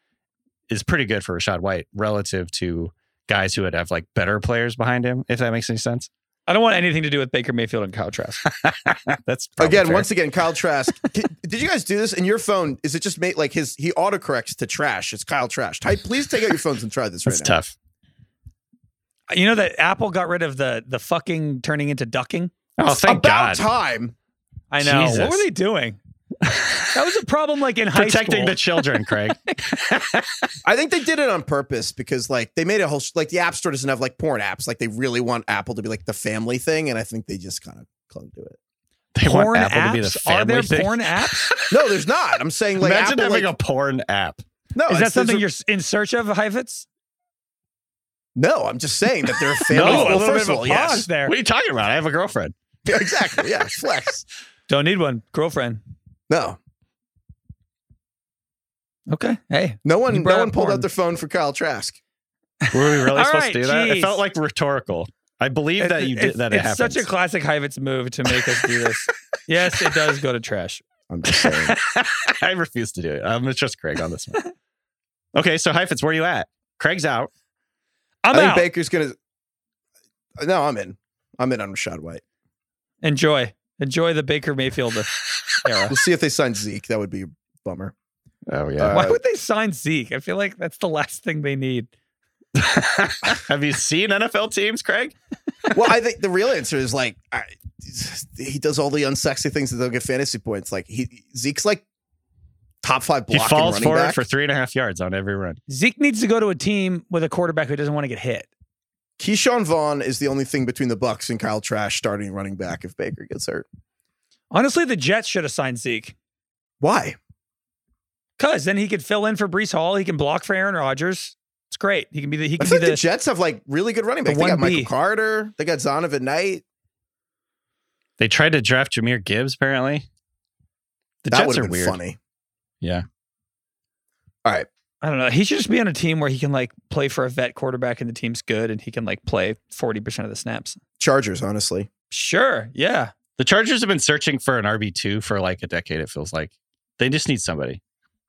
is pretty good for Rachaad White relative to guys who would have like better players behind him, if that makes any sense. I don't want anything to do with Baker Mayfield and Kyle Trask. That's Again, fair. once again, Kyle Trask. Can- Did you guys do this in your phone? Is it just made like his? He autocorrects to trash. It's Kyle Trash. Type. Please take out your phones and try this that's right now. It's tough. you know that Apple got rid of the the fucking turning into ducking. Oh, thank About God. time. I know. Jesus. What were they doing? That was a problem like in high Protecting school. the children, Craig. I think they did it on purpose because like they made a whole like the App Store doesn't have like porn apps. Like they really want Apple to be like the family thing, and I think they just kind of clung to it. They porn want Apple apps? to be the family. Are family there thing. porn apps? No, there's not. I'm saying like Imagine Apple, having like, a porn app. no. Is that something there's you're in search of, Heifetz? a- No, I'm just saying that they're a family. No, a well, little first bit of of all, a Pause yes, there. What are you talking about? I have a girlfriend. Yeah, exactly. Yeah, flex. Don't need one. Girlfriend. No, Okay. Hey. no one, no one pulled porn. out their phone for Kyle Trask. Were we really supposed right, to do that? It felt like rhetorical. I believe that you did It's- that. It It's happened. such a classic Heifetz move to make us do this. yes, it does go to trash. I'm just saying. I refuse to do it. Um, I'm gonna trust Craig on this one. okay, so Heifetz, where are you at? Craig's out. I'm I think out. Baker's gonna. No, I'm in. I'm in on Rachaad White. Enjoy. Enjoy the Baker Mayfield era. We'll see if they sign Zeke. That would be a bummer. Oh yeah. Uh, Why would they sign Zeke? I feel like that's the last thing they need. Have you seen NFL teams, Craig? Well, I think the real answer is like I, he does all the unsexy things that don't get fantasy points. Like he Zeke's like top five He falls running forward back. for three and a half yards on every run. Zeke needs to go to a team with a quarterback who doesn't want to get hit. Ke'Shawn Vaughn is the only thing between the Bucs and Kyle Trash starting running back if Baker gets hurt. Honestly, the Jets should have signed Zeke. Why? Cause then he could fill in for Breece Hall. He can block for Aaron Rodgers. It's great. He can be the he I can feel be the, the Jets have like really good running the backs. They got 1B. Michael Carter. They got Zonovan Knight. They tried to draft Jahmyr Gibbs. Apparently, the that Jets are weird. funny. Yeah, All right. I don't know. He should just be on a team where he can like play for a vet quarterback and the team's good and he can like play 40% of the snaps. Chargers, honestly. Sure. Yeah. The Chargers have been searching for an RB two for like a decade. It feels like they just need somebody.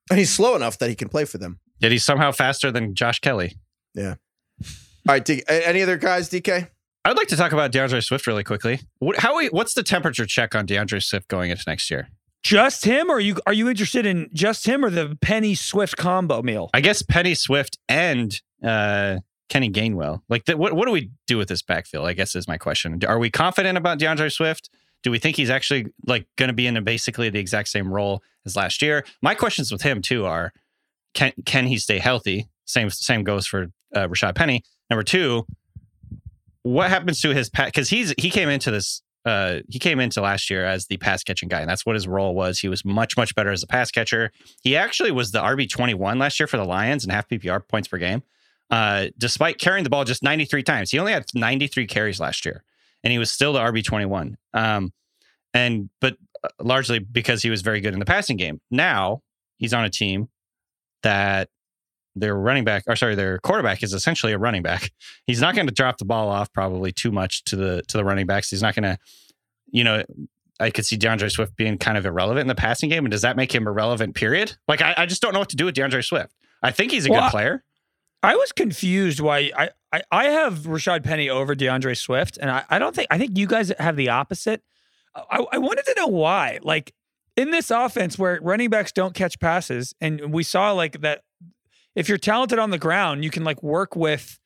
And he's slow enough that he can play for them. Yet he's somehow faster than Josh Kelley. Yeah. All right, D- a- any other guys, DK? I'd like to talk about DeAndre Swift really quickly. What, how we, what's the temperature check on DeAndre Swift going into next year? Just him, or are you are you interested in just him or the Penny Swift combo meal? I guess Penny Swift and uh, Kenny Gainwell. Like, the, what what do we do with this backfield? I guess is my question. Are we confident about DeAndre Swift? Do we think he's actually like going to be in a basically the exact same role as last year? My questions with him too are: Can can he stay healthy? Same same goes for uh, Rashaad Penny. Number two, what happens to his pass? Because he's he came into this uh, he came into last year as the pass catching guy, and that's what his role was. He was much, much better as a pass catcher. He actually was the RB twenty one last year for the Lions and half PPR points per game, uh, despite carrying the ball just ninety three times. He only had ninety three carries last year, and he was still the RB twenty one. Um, and but uh, largely because he was very good in the passing game. Now he's on a team that their running back, or sorry, their quarterback is essentially a running back. He's not going to drop the ball off probably too much to the to the running backs. He's not going to, you know, I could see DeAndre Swift being kind of irrelevant in the passing game. And does that make him irrelevant? Period. Like I, I just don't know what to do with DeAndre Swift. I think he's a Well, good player. I was confused why I, I, I have Rashaad Penny over DeAndre Swift, and I, I don't think I think you guys have the opposite. I, I wanted to know why. Like in this offense where running backs don't catch passes, and we saw like that if you're talented on the ground, you can like work with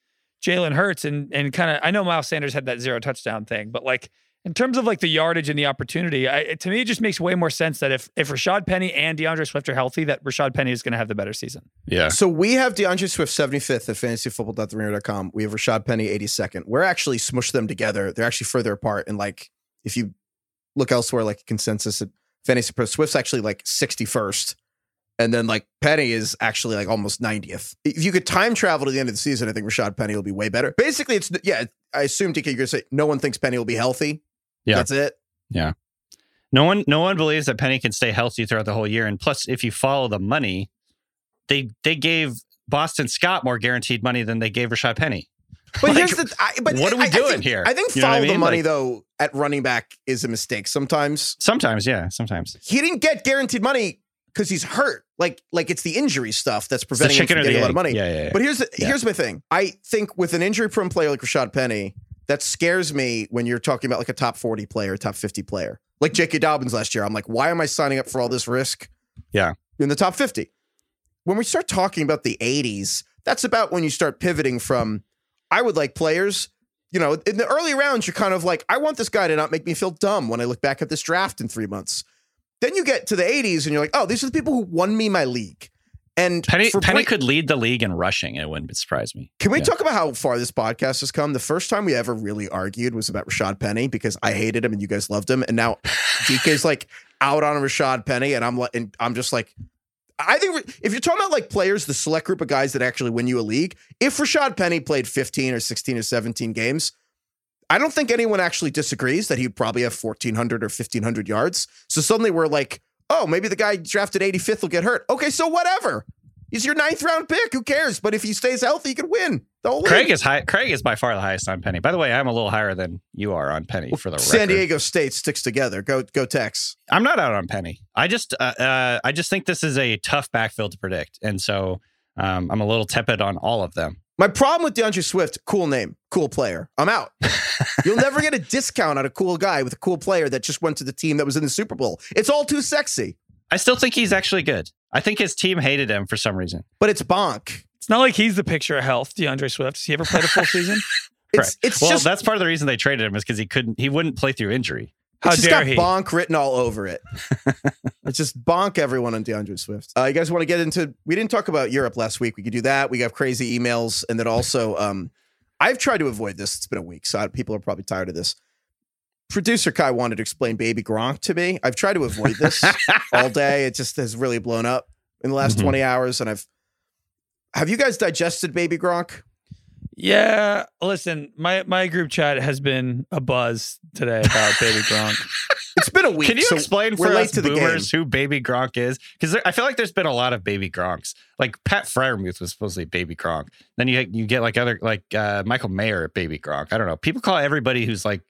Jalen Hurts and and kind of I know Miles Sanders had that zero touchdown thing, but like in terms of like the yardage and the opportunity, I, it, to me it just makes way more sense that if if Rashaad Penny and DeAndre Swift are healthy, that Rashaad Penny is going to have the better season. Yeah. So we have DeAndre Swift 75th at fantasyfootball.theringer.com. We have Rashaad Penny 82nd. We're actually smushed them together. They're actually further apart. And like, if you look elsewhere, like consensus at Fantasy Pro, Swift's actually like 61st. And then like Penny is actually like almost 90th. If you could time travel to the end of the season, I think Rashaad Penny will be way better. Basically, it's yeah. I assume DK, you're gonna say no one thinks Penny will be healthy. Yeah. that's it. Yeah. No one, no one believes that Penny can stay healthy throughout the whole year. And plus, if you follow the money, they they gave Boston Scott more guaranteed money than they gave Rashaad Penny. But Like, here's the. I, but what are we I- I doing think- here? I think You know follow I the money Like- though at running back is a mistake sometimes. Sometimes, yeah, sometimes. he didn't get guaranteed money because he's hurt. Like like it's the injury stuff that's preventing him from getting a lot of money. Yeah, yeah, yeah. But here's the, Yeah. here's my thing. I think with an injury prone player like Rashaad Penny, that scares me when you're talking about like a top 40 player, top 50 player. Like J.K. Dobbins last year. I'm like, why am I signing up for all this risk? Yeah. In the top 50. When we start talking about the 80s, that's about when you start pivoting from I would like players. You know, in the early rounds, you're kind of like, I want this guy to not make me feel dumb when I look back at this draft in three months. Then you get to the 80s and you're like, oh, these are the people who won me my league. And Penny, Penny Blake- could lead the league in rushing. It wouldn't surprise me. can we Yeah. talk about how far this podcast has come? The first time we ever really argued was about Rashaad Penny because I hated him and you guys loved him, and now DK's like out on Rashaad Penny, and I'm like, and I'm just like, I think if you're talking about like players, the select group of guys that actually win you a league, if Rashaad Penny played 15 or 16 or 17 games, I don't think anyone actually disagrees that he'd probably have 1,400 or 1,500 yards. So suddenly we're like, oh, maybe the guy drafted 85th will get hurt. Okay, so whatever. He's your ninth round pick. Who cares? But if he stays healthy, he could win the whole Craig league. is high. Craig is by far the highest on Penny. By the way, I'm a little higher than you are on Penny for the San record. Diego State sticks together. Go go Tex. I'm not out on Penny. I just, uh, uh, I just think this is a tough backfield to predict, and so um, I'm a little tepid on all of them. My problem with DeAndre Swift, cool name, cool player. I'm out. You'll never get a discount on a cool guy with a cool player that just went to the team that was in the Super Bowl. It's all too sexy, I still think he's actually good. I think his team hated him for some reason. but it's bonk. It's not like he's the picture of health, DeAndre Swift. Has he ever played a full season? It's Correct. it's well, just that's part of the reason they traded him is because he couldn't, he wouldn't play through injury. How it's just got he? bonk written all over it. it's just bonk everyone on DeAndre Swift. Uh, you guys want to get into? We didn't talk about Europe last week. We could do that. We got crazy emails, and then also, um, I've tried to avoid this. It's been a week, so people are probably tired of this. Producer Kai wanted to explain Baby Gronk to me. I've tried to avoid this all day. It just has really blown up in the last Mhm. 20 hours, and I've. Have you guys digested Baby Gronk? Yeah, listen, my my group chat has been a buzz today about Baby Gronk. It's been a week. Can you so explain for us to boomers who Baby Gronk is? Because I feel like there's been a lot of Baby Gronks. Like Pat Freiermuth was supposedly Baby Gronk. Then you you get like other like uh, Michael Mayer Baby Gronk. I don't know. People call everybody who's like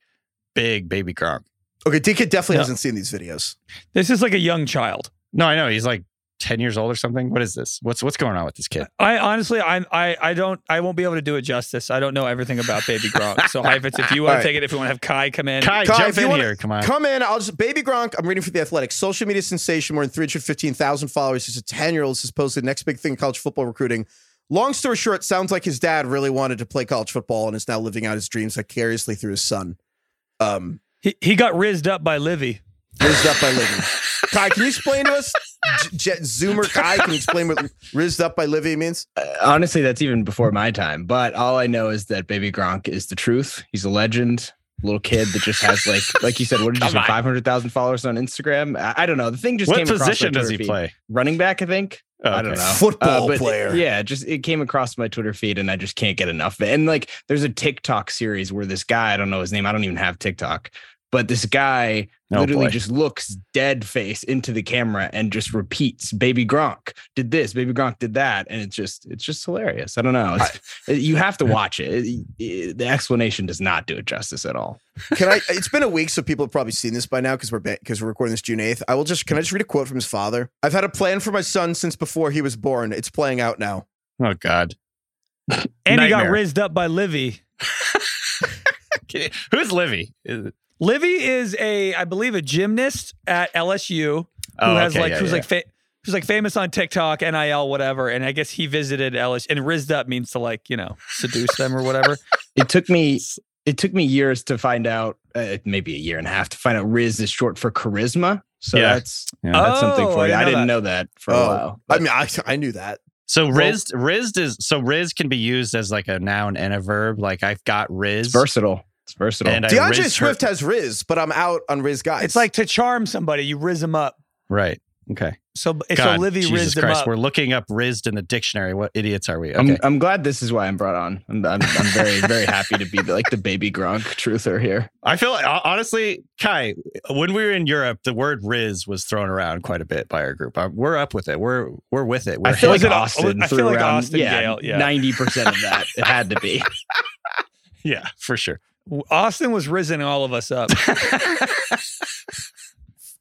big Baby Gronk. Okay, DK definitely hasn't seen these videos. This is like a young child. No, I know he's like ten years old or something. What is this? What's what's going on with this kid? I honestly, I, I, I don't, I won't be able to do it justice. I don't know everything about Baby Gronk. So, Heifetz, if you want All right. to take it, if you want to have Kai come in, Kai, Kai, jump in wanna- here. Come on. Come in. I'll just baby Gronk. I'm reading for the Athletics. Social media sensation, more than 315,000 followers. He's a 10 year old. This is posted next big thing in college football recruiting. Long story short, sounds like his dad really wanted to play college football and is now living out his dreams vicariously through his son. Um, he, he got rizzed up by Livvy. rizzed up by Livvy. Kai, can you explain to us? J- Jet Zoomer Kai, can you explain what rizzed up by Livvy means? Uh, honestly, that's even before my time. But all I know is that Baby Gronk is the truth. He's a legend. Little kid that just has like, like you said, what did you say, five hundred thousand followers on Instagram? I, I don't know. The thing just What came across my position does he feed. play? Running back, I think. Oh, I don't know. Football but player. Yeah, just it came across my Twitter feed and I just can't get enough of it. And like there's a TikTok series where this guy, I don't know his name, I don't even have TikTok, but this guy Oh, literally boy. just looks dead face into the camera and just repeats, Baby Gronk did this, Baby Gronk did that. And it's just it's just hilarious. I don't know. It's, you have to watch it. It- it- The explanation does not do it justice at all. Can I? It's been a week, so people have probably seen this by now because we're because we're recording this June eighth. I will just. Can I just read a quote from his father? I've had a plan for my son since before he was born. It's playing out now. Oh God. And he got Nightmare. rizzed up by Livvy. Who's Livy? Is Livvy is a, I believe, a gymnast at LSU who Oh, has okay, like yeah, who's yeah. like fa- who's like famous on TikTok, NIL, whatever. And I guess he visited LSU and rizzed up means to like you know seduce them or whatever. It took me it took me years to find out, uh, maybe a year and a half to find out Riz is short for charisma. So Yeah. that's Yeah. that's something Oh, for I you. didn't I know didn't that. know that for a while. I mean, I, I knew that. So Riz, Riz is so Riz can be used as like a noun and a verb. Like I've got Riz. It's versatile. It's versatile. And I DeAndre rizzed her- Swift has Riz, but I'm out on Riz guys. It's like to charm somebody, you Riz them up. Right. Okay. So so God, Livvy Jesus rizzed Christ. up. We're looking up rizzed in the dictionary. What idiots are we? I'm, Okay. I'm glad this is why I'm brought on. I'm, I'm, I'm very, very happy to be the, like the baby Gronk truther here. I feel like, honestly, Kai, when we were in Europe, the word Riz was thrown around quite a bit by our group. Uh, We're up with it. We're we're with it. We're I feel like it- Austin I feel threw like around, Austin yeah, Gayle, yeah. 90% of that. It had to be. yeah, for sure. Austin was rizzing all of us up.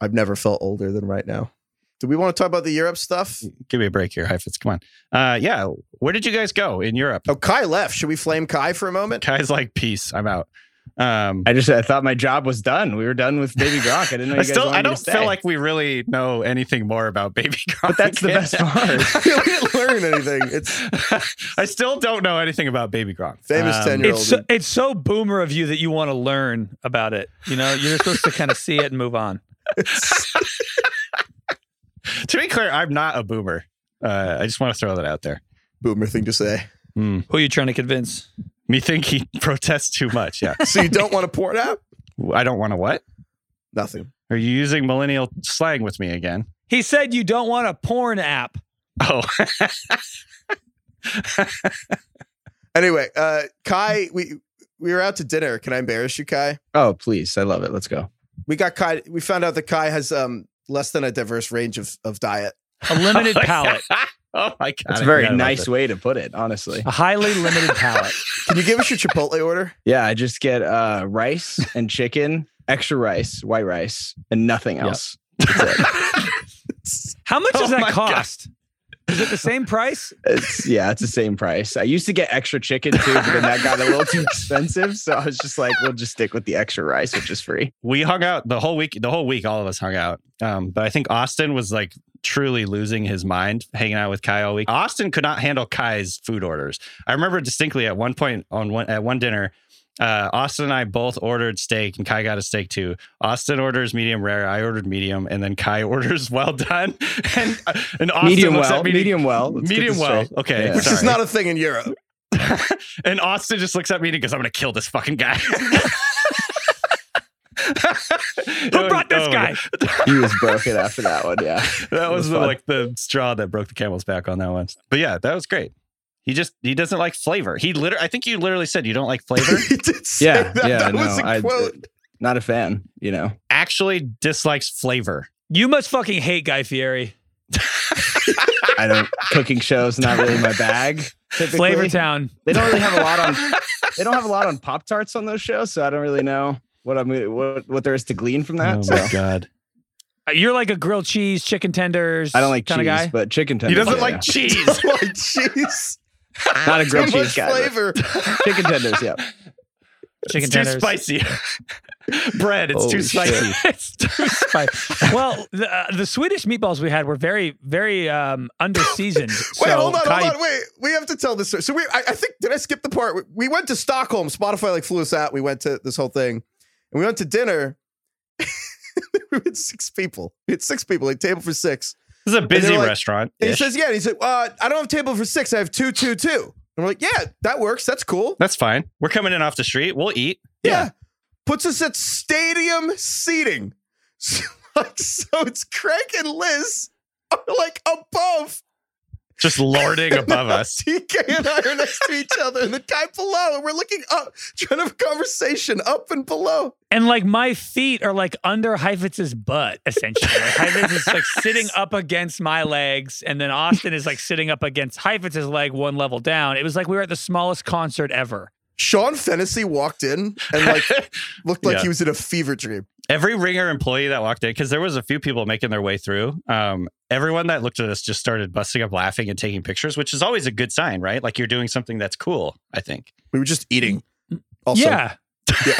I've never felt older than right now. Do we want to talk about the Europe stuff? Give me a break here, Heifetz. Come on. Uh, yeah. Where did you guys go in Europe? Oh, Kai left. Should we flame Kai for a moment? Kai's like, peace. I'm out. Um, I just I thought my job was done. We were done with baby Gronk. I didn't know you I guys still I don't stay. feel like we really know anything more about Baby Gronk. But that's the best part. we didn't learn anything. It's I still don't know anything about Baby Gronk. Famous Um, 10-year-old. It's so, it's so boomer of you that you want to learn about it. You know, you're supposed to kind of see it and move on. To be clear, I'm not a boomer. Uh, I just want to throw that out there. boomer thing to say. Hmm. Who are you trying to convince? Me think he protests too much. Yeah. So you don't want a porn app? I don't want to what? Nothing. Are you using millennial slang with me again? He said you don't want a porn app. Oh, Anyway, uh, Kai, we we were out to dinner. Can I embarrass you, Kai? Oh, please. I love it. Let's go. We got Kai. We found out that Kai has um less than a diverse range of, of diet. A limited palate. oh my god. That's a very nice way to put it, honestly. A highly limited palate. Can you give us your Chipotle order? Yeah, I just get uh, rice and chicken, extra rice, white rice, and nothing else. That's it. How much does Oh that my God. cost? Is it the same price? It's yeah, it's the same price. I used to get extra chicken too, but then that got a little too expensive. So I was just like, we'll just stick with the extra rice, which is free. we hung out the whole week. The whole week, all of us hung out. Um, but I think Austin was like truly losing his mind hanging out with Kai all week. Austin could not handle Kai's food orders. I remember distinctly at one point on one at one dinner. Uh, Austin and I both ordered steak, and Kai got a steak too. Austin orders medium rare. I ordered medium, and then Kai orders well done. And and Austin medium looks well, at me, medium well, Let's medium well. straight. Okay, Yeah. Which is not a thing in Europe. and Austin just looks at me and goes, "I'm gonna kill this fucking guy." Who brought this Oh guy? He was broken after that one. Yeah, that was, was the, like the straw that broke the camel's back on that one. But yeah, that was great. He just he doesn't like flavor. He literally, I think you literally said you don't like flavor. He did say yeah, that. yeah. that no, was a I, quote. not a fan. You know, Actually, dislikes flavor. You must fucking hate Guy Fieri. I don't cooking shows. Not really my bag. typically. Flavor Town. They don't really have a lot on. They don't have a lot on Pop Tarts on those shows, so I don't really know what I'm what what there is to glean from that. oh so. my god. Uh, You're like a grilled cheese, chicken tenders. I don't like kind cheese, of guy. but chicken tenders. He doesn't yeah, like cheese. like cheese. Not a grilled cheese guy. but flavor. Chicken tenders, yeah. chicken it's too spicy. Bread, it's too spicy. it's too spicy. well, the, uh, the Swedish meatballs we had were very, very um, underseasoned. Wait, so hold on, Kai- hold on. Wait, we have to tell this story. So we, I, I think, did I skip the part? We- We went to Stockholm. Spotify like flew us out. We went to this whole thing, and we went to dinner. we had six people. We had six people, like table for six. This is a busy like- restaurant. He says, "Yeah." And he said, uh, "I don't have a table for six. I have two, two, two. And we're like, "Yeah, that works. That's cool." That's fine. We're coming in off the street. We'll eat. Yeah. Puts us at stadium seating. So, like, so it's Craig and Liz are like above. Just lording above us. TK and I are next to each other, and the guy below, and we're looking up, trying to have a conversation up and below. and like my feet are like under Heifetz's butt, essentially. Like Heifetz is like sitting up against my legs, and then Austin is like sitting up against Heifetz's leg one level down. It was like we were at the smallest concert ever. Sean Fennessy walked in and like looked like Yeah. he was in a fever dream. Every ringer employee that walked in, because there was a few people making their way through. Um, everyone that looked at us just started busting up laughing and taking pictures, which is always a good sign, right? Like you're doing something that's cool. I think We were just eating. Also, yeah. yeah,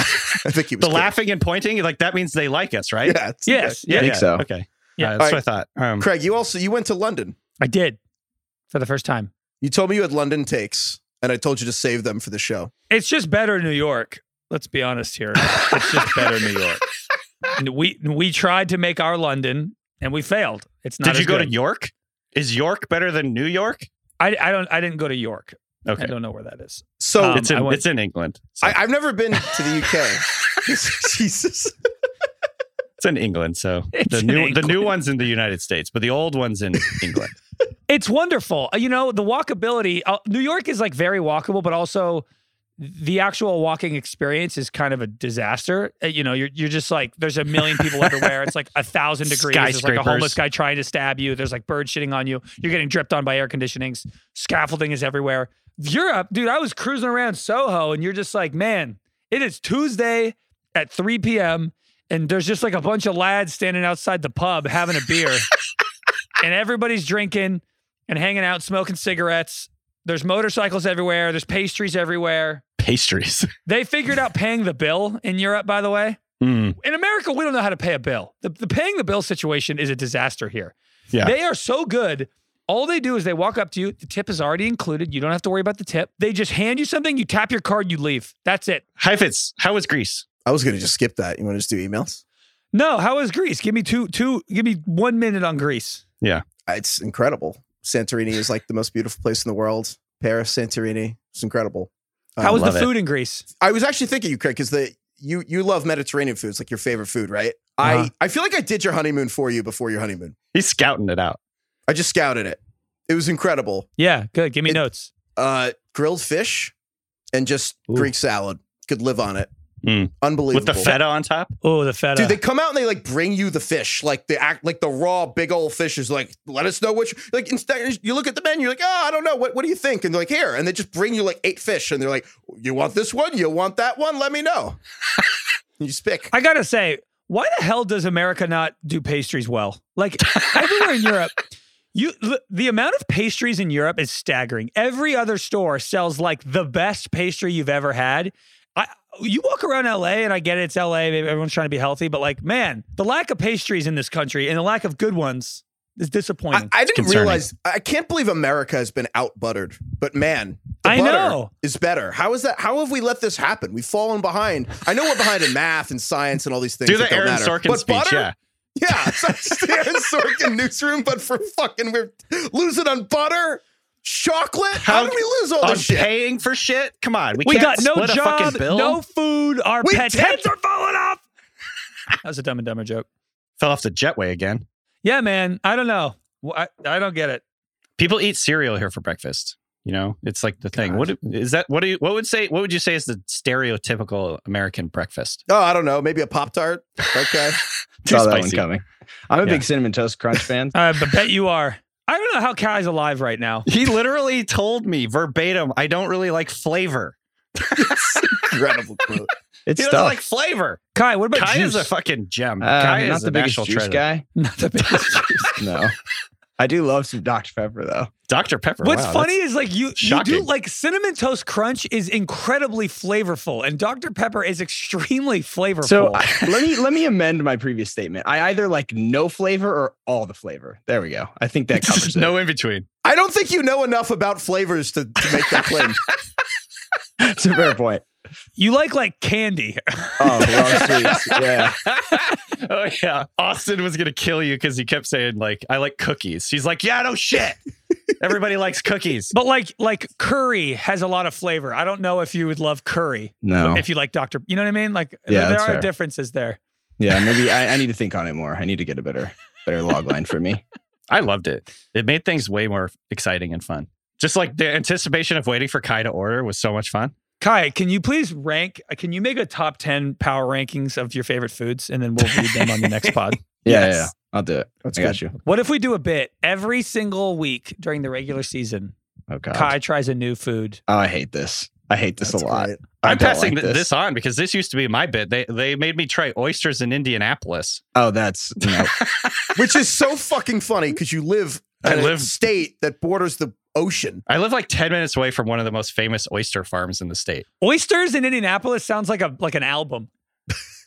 I think he was the kidding. laughing and pointing, like that means they like us, right? Yeah, it's- Yes. yeah, I think yeah. so. Okay, Yeah. Uh, that's All what I thought. Um, Craig, you also you went to London. I did for the first time. You told me you had London takes, and I told you to save them for the show. It's just better New York. Let's be honest here. It's just better New York. And we we tried to make our London and we failed. It's not. did you go good. to York? Is York better than New York? I, I don't. I didn't go to York. Okay, I don't know where that is. So Um, it's in went- it's in England. So I, I've never been to the UK. Jesus. it's in England. So It's the in new the new one's in the United States, but the old one's in England. It's wonderful. Uh, You know, the walkability. Uh, New York is like very walkable, but also the actual walking experience is kind of a disaster. Uh, You know, you're you're just like there's a million people everywhere. It's like a thousand degrees. There's like a homeless guy trying to stab you. There's like birds shitting on you. You're getting dripped on by air conditionings. Scaffolding is everywhere. Europe, dude. I was cruising around Soho, and you're just like, man, it is Tuesday at 3 p.m. and there's just like a bunch of lads standing outside the pub having a beer, and everybody's drinking and hanging out, smoking cigarettes. There's motorcycles everywhere. There's pastries everywhere. Pastries. They figured out paying the bill in Europe, by the way. Mm, In America, we don't know how to pay a bill. The, the paying the bill situation is a disaster here. Yeah. They are so good. All they do is they walk up to you. The tip is already included. You don't have to worry about the tip. They just hand you something. You tap your card. You leave. That's it. Heifetz, how was Greece? I was gonna just skip that. You want to just do emails? No, how is Greece? Give me two, two. Give me one minute on Greece. Yeah, it's incredible. Santorini is like the most beautiful place in the world. Paris, Santorini, it's incredible. How Um, was the love it. food in Greece? I was actually thinking you, Craig, because the you you love Mediterranean food. It's like your favorite food, right? Uh-huh. I I feel like I did your honeymoon for you before your honeymoon. He's scouting it out. I just scouted it. It was incredible. Yeah, good. Give me It- notes. Uh, grilled fish and just Ooh. Greek salad. Could live on it. Mm. Unbelievable. With the feta on top? Oh, the feta. Dude, they come out and they like bring you the fish, like the act, like the raw big old fish is like, let us know which. Like instead, you look at the menu, you're like, oh, I don't know, what what do you think? And they're like, here, and they just bring you like eight fish, and they're like, you want this one? You want that one? Let me know. you just pick. I gotta say, why the hell does America not do pastries well? Like everywhere in Europe, you the, the amount of pastries in Europe is staggering. Every other store sells like the best pastry you've ever had. I, you walk around LA, and I get it, it's LA. Maybe everyone's trying to be healthy, but like, man, the lack of pastries in this country and the lack of good ones is disappointing. I didn't concerning. realize. I can't believe America has been out buttered, but man, the I butter know. is better. How is that? How have we let this happen? We've fallen behind. I know we're behind in math and science and all these things. Do that the don't Aaron matter. Sorkin but speech. butter, Yeah. Yeah, it's like the Aaron Sorkin newsroom, but for fucking we're losing on butter, chocolate. How, How- did we lose all On this shit? paying for shit? Come on. We, we can't got no split a job, fucking bill. no food. Our We pets' heads are falling off. that was a dumb and dumber joke. Fell off the jetway again. Yeah, man. I don't know. I, I don't get it. People eat cereal here for breakfast. You know, it's like the thing. What is that? What do you? What would say? What would you say is the stereotypical American breakfast? Oh, I don't know. Maybe a Pop Tart. Okay. Too Saw that one coming. I'm a Yeah. big cinnamon toast crunch fan. I bet you are. I don't know how Kai's alive right now. He literally told me verbatim, "I don't really like flavor." Incredible quote. It's he doesn't tough. like flavor. Kai, what about Kai juice? is a fucking gem. Uh, Kai not is the a biggest national juice treasure. guy. Not the biggest juice. No, I do love some Dr Pepper though. Dr. Pepper. What's wow, funny is like you, you do like cinnamon toast crunch is incredibly flavorful, and Dr Pepper is extremely flavorful. So let me let me amend my previous statement. I either like no flavor or all the flavor. There we go. I think that that's- covers it. no in between. I don't think you know enough about flavors to, to make that claim. It's a fair point. You like like candy. Oh, sweets. Yeah. oh yeah. Austin was gonna kill you because he kept saying like, "I like cookies." She's like, "Yeah, no shit. Everybody likes cookies." But like like curry has a lot of flavor. I don't know if you would love curry No. if you like Dr. You know what I mean? Like Yeah, there, that's are fair. differences there. Yeah. Maybe I, I need to think on it more. I need to get a better better log line for me. I loved it. It made things way more exciting and fun. Just like the anticipation of waiting for Kai to order was so much fun. Kai, can you please rank? uh, Can you make a top ten power rankings of your favorite foods, and then we'll read them on the next pod? Yeah. Yes. Yeah. yeah. I'll do it. That's I got you. What if we do a bit every single week during the regular season? Oh God. Kai tries a new food. Oh, I hate this. I hate this That's a lot. great. I I'm passing like th- this. on because this used to be my bit. They they made me try oysters in Indianapolis. Oh, that's no. Which is so fucking funny because you live I in a live- state that borders the ocean. I live like 10 minutes away from one of the most famous oyster farms in the state. Oysters in Indianapolis sounds like a like an album.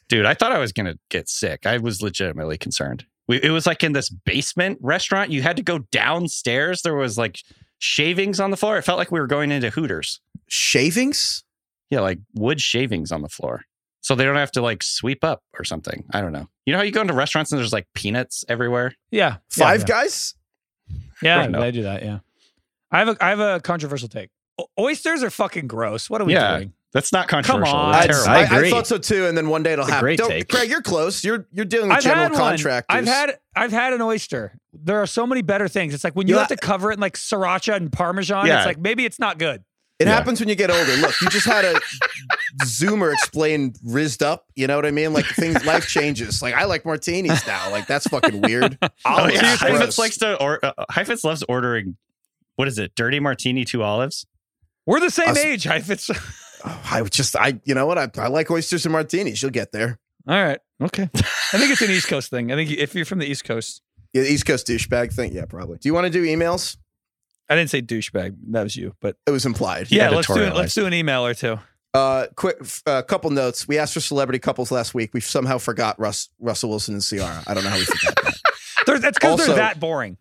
Dude, I thought I was going to get sick. I was legitimately concerned. We, it was like in this basement restaurant. You had to go downstairs. There was like shavings on the floor. It felt like we were going into Hooters. Shavings? Yeah, like wood shavings on the floor. So they don't have to like sweep up or something. I don't know. You know how you go into restaurants and there's like peanuts everywhere? Yeah, Five yeah, guys? Yeah, Right, they do that. Yeah, I have a I have a controversial take. O- oysters are fucking gross. What are we Yeah. doing? That's not controversial. Come on. It's I'd- I I, I thought so too, and then one day it'll It's a happen. great Don't, take. Craig, you're close. You're you're dealing with I've general had one. contractors. I've had I've had an oyster. There are so many better things. It's like when you You have to cover it in like sriracha and parmesan. Yeah. It's like maybe it's not good. It Yeah. happens when you get older. Look, you just had a Zoomer explain rizzed up. You know what I mean? Like things, life changes. Like I like martinis now. Like that's fucking weird. Oh, yeah. gross. Heifetz likes to, or uh, Heifetz loves ordering, what is it? Dirty martini, two olives? We're the same Us- age. If it's Oh, I just, I, you know what? I, I like oysters and martinis. You'll get there. All right. okay. I think it's an East Coast thing. I think if you're from the East Coast, Yeah, East Coast douchebag thing. Yeah, probably. Do you want to do emails? I didn't say douchebag. That was you, but It was implied. yeah, let's do it. Let's do an email or two. Uh, quick, a uh, couple notes. We asked for celebrity couples last week. We somehow forgot Russ, Russell Wilson and Ciara. I don't know how we forgot that. They're, that's because they're that boring.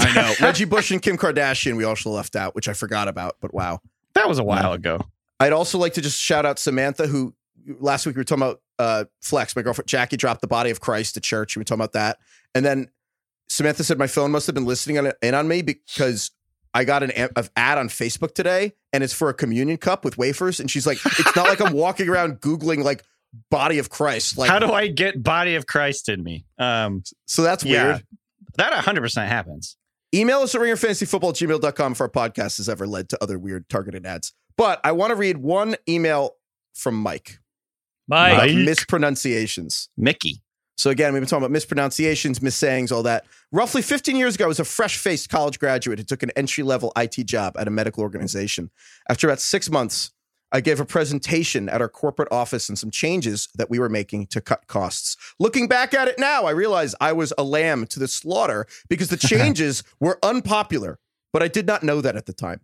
I know. Reggie Bush and Kim Kardashian, we also left out, which I forgot about, but wow. That was a while ago. I'd also like to just shout out Samantha, who last week we were talking about uh, Flex. My girlfriend Jackie dropped the body of Christ at church. We were talking about that. And then Samantha said my phone must have been listening on, in on me because I got an a- of ad on Facebook today and it's for a communion cup with wafers. And she's like, it's not like I'm walking around Googling like body of Christ. Like, How do I get body of Christ in me? Um, so that's Yeah. weird. that 100% happens. Email us at ringerfantasyfootball at gmail.com if our podcast has ever led to other weird targeted ads. But I want to read one email from Mike Mike, about mispronunciations. Mickey. So again, we've been talking about mispronunciations, missayings, all that. Roughly 15 years ago, I was a fresh-faced college graduate who took an entry-level IT job at a medical organization. After about six months, I gave a presentation at our corporate office and some changes that we were making to cut costs. Looking back at it now, I realize I was a lamb to the slaughter because the changes were unpopular, but I did not know that at the time.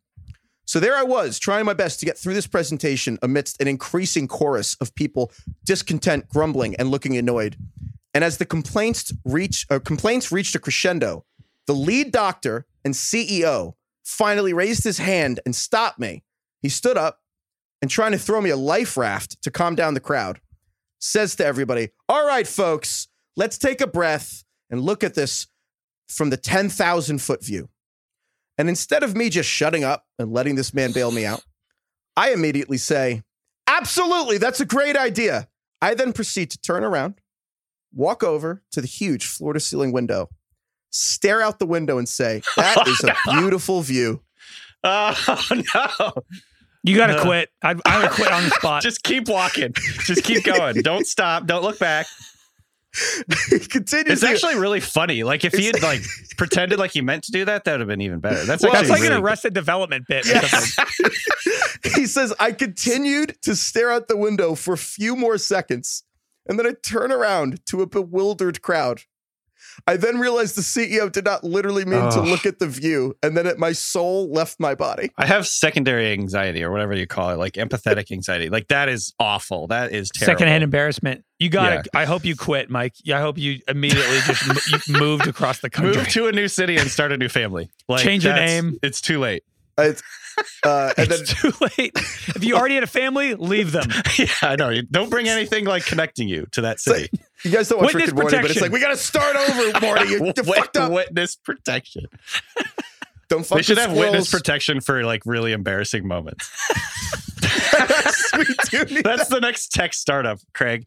So there I was, trying my best to get through this presentation amidst an increasing chorus of people discontent, grumbling, and looking annoyed. And as the complaints reach uh, complaints reached a crescendo, the lead doctor and CEO finally raised his hand and stopped me. He stood up and trying to throw me a life raft to calm down the crowd, says to everybody, "All right, folks, let's take a breath and look at this from the 10,000 foot view." And instead of me just shutting up and letting this man bail me out, I immediately say, Absolutely, that's a great idea. I then proceed to turn around, walk over to the huge floor to ceiling window, stare out the window, and say, That is a beautiful view. Oh, no. You got to Uh, quit. I, I would quit on the spot. Just keep walking. Just keep going. Don't stop. Don't look back. he continues. It's to- actually really funny. Like if he had like pretended like he meant to do that, that would have been even better. That's Well, That's like really an Arrested Development bit. Yeah. he says, I continued to stare out the window for a few more seconds, and then I turn around to a bewildered crowd. I then realized the CEO did not literally mean to look at the view, and then it, my soul left my body. I have secondary anxiety or whatever you call it, like empathetic anxiety. Like that is awful. That is terrible. Secondhand embarrassment. You got to I hope you quit, Mike. Yeah, I hope you immediately just mo- you moved across the country. Move to a new city and start a new family. Like, Change your name. It's too late. It's, uh, and then too late. If you already had a family, leave them. yeah, I know. You Don't bring anything like connecting you to that city. you guys don't watch Witness Rick and Morty, but it's like we got to start over, Morty. You, you Wit- fucked up. Witness protection. Don't fuck They should the have witness protection for like really embarrassing moments. we do need That's the next tech startup, Craig.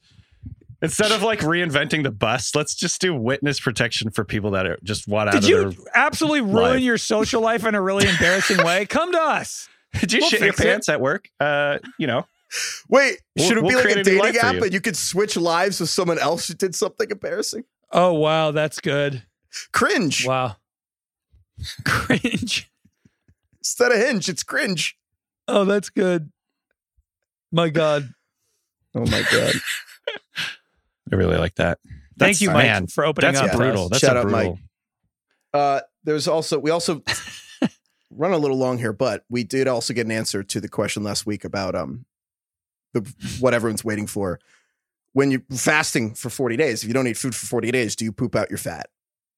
Instead of like reinventing the bus, let's just do witness protection for people that are just want out Did you their. absolutely ruin life. your social life in a really embarrassing way? Come to us. Did you We'll shit your fix it. pants at work? Uh, you know, Wait, We'll- should it we'll be like a a dating life for app you. and you could switch lives with someone else who did something embarrassing? Oh wow, that's good. Cringe. Wow. Cringe. Instead of hinge, it's cringe. Oh, that's good. My God. Oh my god. I really like that. Thank you, Mike, man, for opening That's up. to brutal. That's Shout a out, Mike. brutal. Uh, there's also we also run a little long here, but we did also get an answer to the question last week about um the what everyone's waiting for. When you're fasting for 40 days, if you don't eat food for 40 days, do you poop out your fat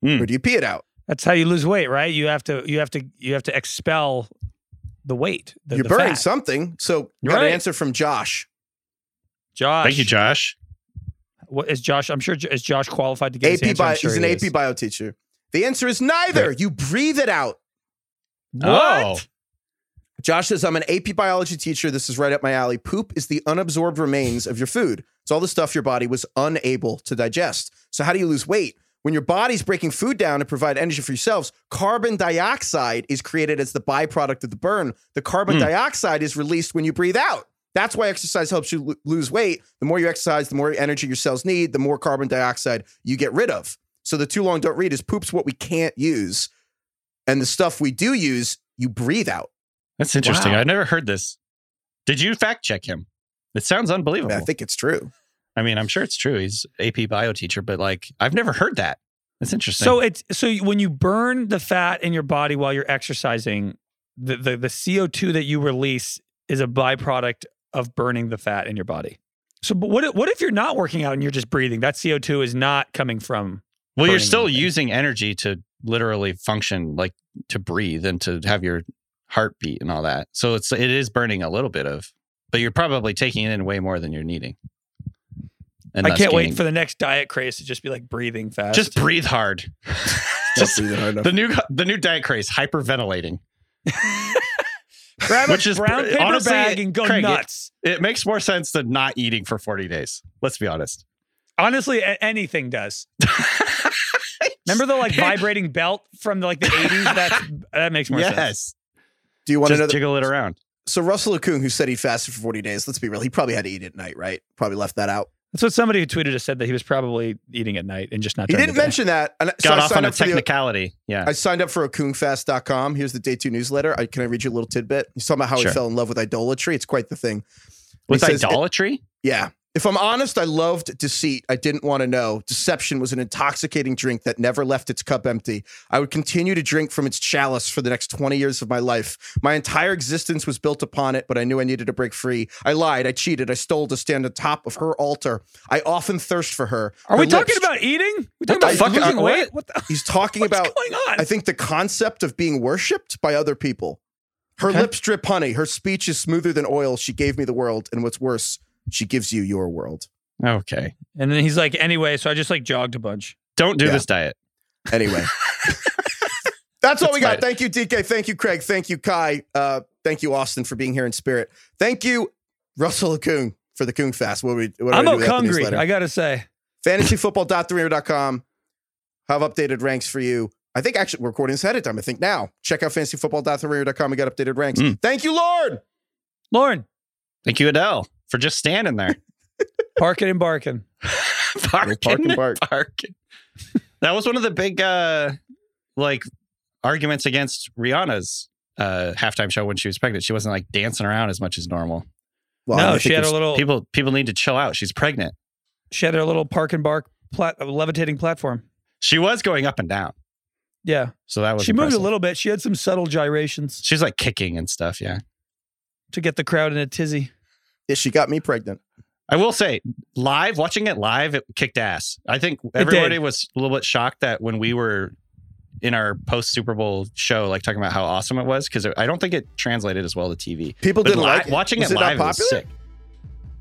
Mm. or do you pee it out? That's how you lose weight, right? You have to you have to you have to expel the weight. The, you're the burning fat. something. So You're got right. an answer from Josh. Josh. Thank you, Josh. What is Josh? I'm sure is Josh qualified to give AP his answer? Bio, sure he's an he AP is. bio teacher. The answer is neither. You breathe it out. What? Oh. Josh says, I'm an AP biology teacher. This is right up my alley. Poop is the unabsorbed remains of your food. It's all the stuff your body was unable to digest. So, how do you lose weight? When your body's breaking food down to provide energy for yourselves, carbon dioxide is created as the byproduct of the burn. The carbon Hmm. dioxide is released when you breathe out. That's why exercise helps you lo- lose weight. The more you exercise, the more energy your cells need, the more carbon dioxide you get rid of. So, the too long don't read is poop's what we can't use. And the stuff we do use, you breathe out. That's interesting. Wow. I've never heard this. Did you fact check him? It sounds I, unbelievable. mean, I think it's true. I mean, I'm sure it's true. He's AP bio teacher, but like I've never heard that. That's interesting. So it's so when you burn the fat in your body while you're exercising, the the, the CO2 that you release is a byproduct of burning the fat in your body. So, but what if, what if you're not working out and you're just breathing? That CO2 is not coming from. well, you're still anything. using energy to literally function, like to breathe and to have your heartbeat and all that. So it's it is burning a little bit of, but you're probably taking in way more than you're needing. And I can't wait for the next diet craze to just be like breathing fast. just breathe hard. Just just breathe hard enough. the new the new diet craze, hyperventilating. grab a which is- brown paper honestly, bag and go Craig, nuts. It makes more sense than not eating for 40 days. Let's be honest. Honestly, a- anything does. Remember the like vibrating belt from the, like the 80s? That's that makes more sense. yes. Do you want to Just know? The, jiggle it around. so Russell Okung, who said he fasted for 40 days, let's be real, he probably had to eat at night, right? Probably left that out. That's what somebody who tweeted us said that he was probably eating at night and just not. He during didn't the day. mention that. And so Got I off signed on a up for the- technicality. yeah. I signed up for okungfast.com. Here's the day two newsletter. I, can I read you a little tidbit? He's talking about how Sure. he fell in love with idolatry. It's quite the thing. With he says- idolatry? Yeah. If I'm honest, I loved deceit. I didn't want to know. Deception was an intoxicating drink that never left its cup empty. I would continue to drink from its chalice for the next 20 years of my life. My entire existence was built upon it, but I knew I needed to break free. I lied, I cheated, I stole to stand on top of her altar. I often thirst for her. Are Her we talking about eating? We talking about fucking losing Uh, weight? what? The, He's talking what's about going on? I think the concept of being worshipped by other people. Her Okay. lips drip honey. Her speech is smoother than oil. She gave me the world. And what's worse, she gives you your world. Okay. and then he's like, anyway, so I just like jogged a bunch. Don't do Yeah. this diet. Anyway. That's all That's we got. fine. Thank you, DK. Thank you, Craig. Thank you, Kai. Uh, thank you, Austin, for being here in spirit. Thank you, Russell Okung, for the Okung Fast. What we, what I'm I do without the hungry. newsletter? I gotta say. fantasyfootball.theringer.com. Have updated ranks for you. I think actually we're recording this ahead of time. I think now. Check out fantasyfootball.theringer.com. We got updated ranks. Mm. Thank you, Lord. Lauren, Thank you, Adele, for just standing there. parking and barking. Park, park and bark. Park. that was one of the big uh like arguments against Rihanna's uh halftime show when she was pregnant. She wasn't like dancing around as much as normal. Well, no, she had a little. People people need to chill out. She's pregnant. She had her little park and bark plat- uh, levitating platform. She was going up and down. Yeah, So that was she moved a little bit. She had some subtle gyrations She's like kicking and stuff, yeah. to get the crowd in a tizzy. Yeah, she got me pregnant. I will say, live, watching it live, it kicked ass. I think everybody was a little bit shocked that when we were in our post Super Bowl show, like talking about how awesome it was, because I don't think it translated as well to TV. People But didn't li- like it. watching Was it it not live was sick.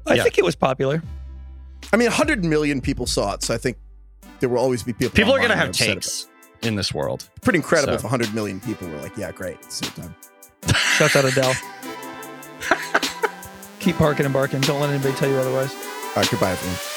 I Yeah. think it was popular. I mean, 100 million people saw it, so I think there will always be people. People are gonna have takes in this world. Pretty incredible So. if 100 million people were like, "Yeah, great." At the same time, Shouts out Adele. Keep parking and barking. Don't let anybody tell you otherwise. all right, goodbye, everyone.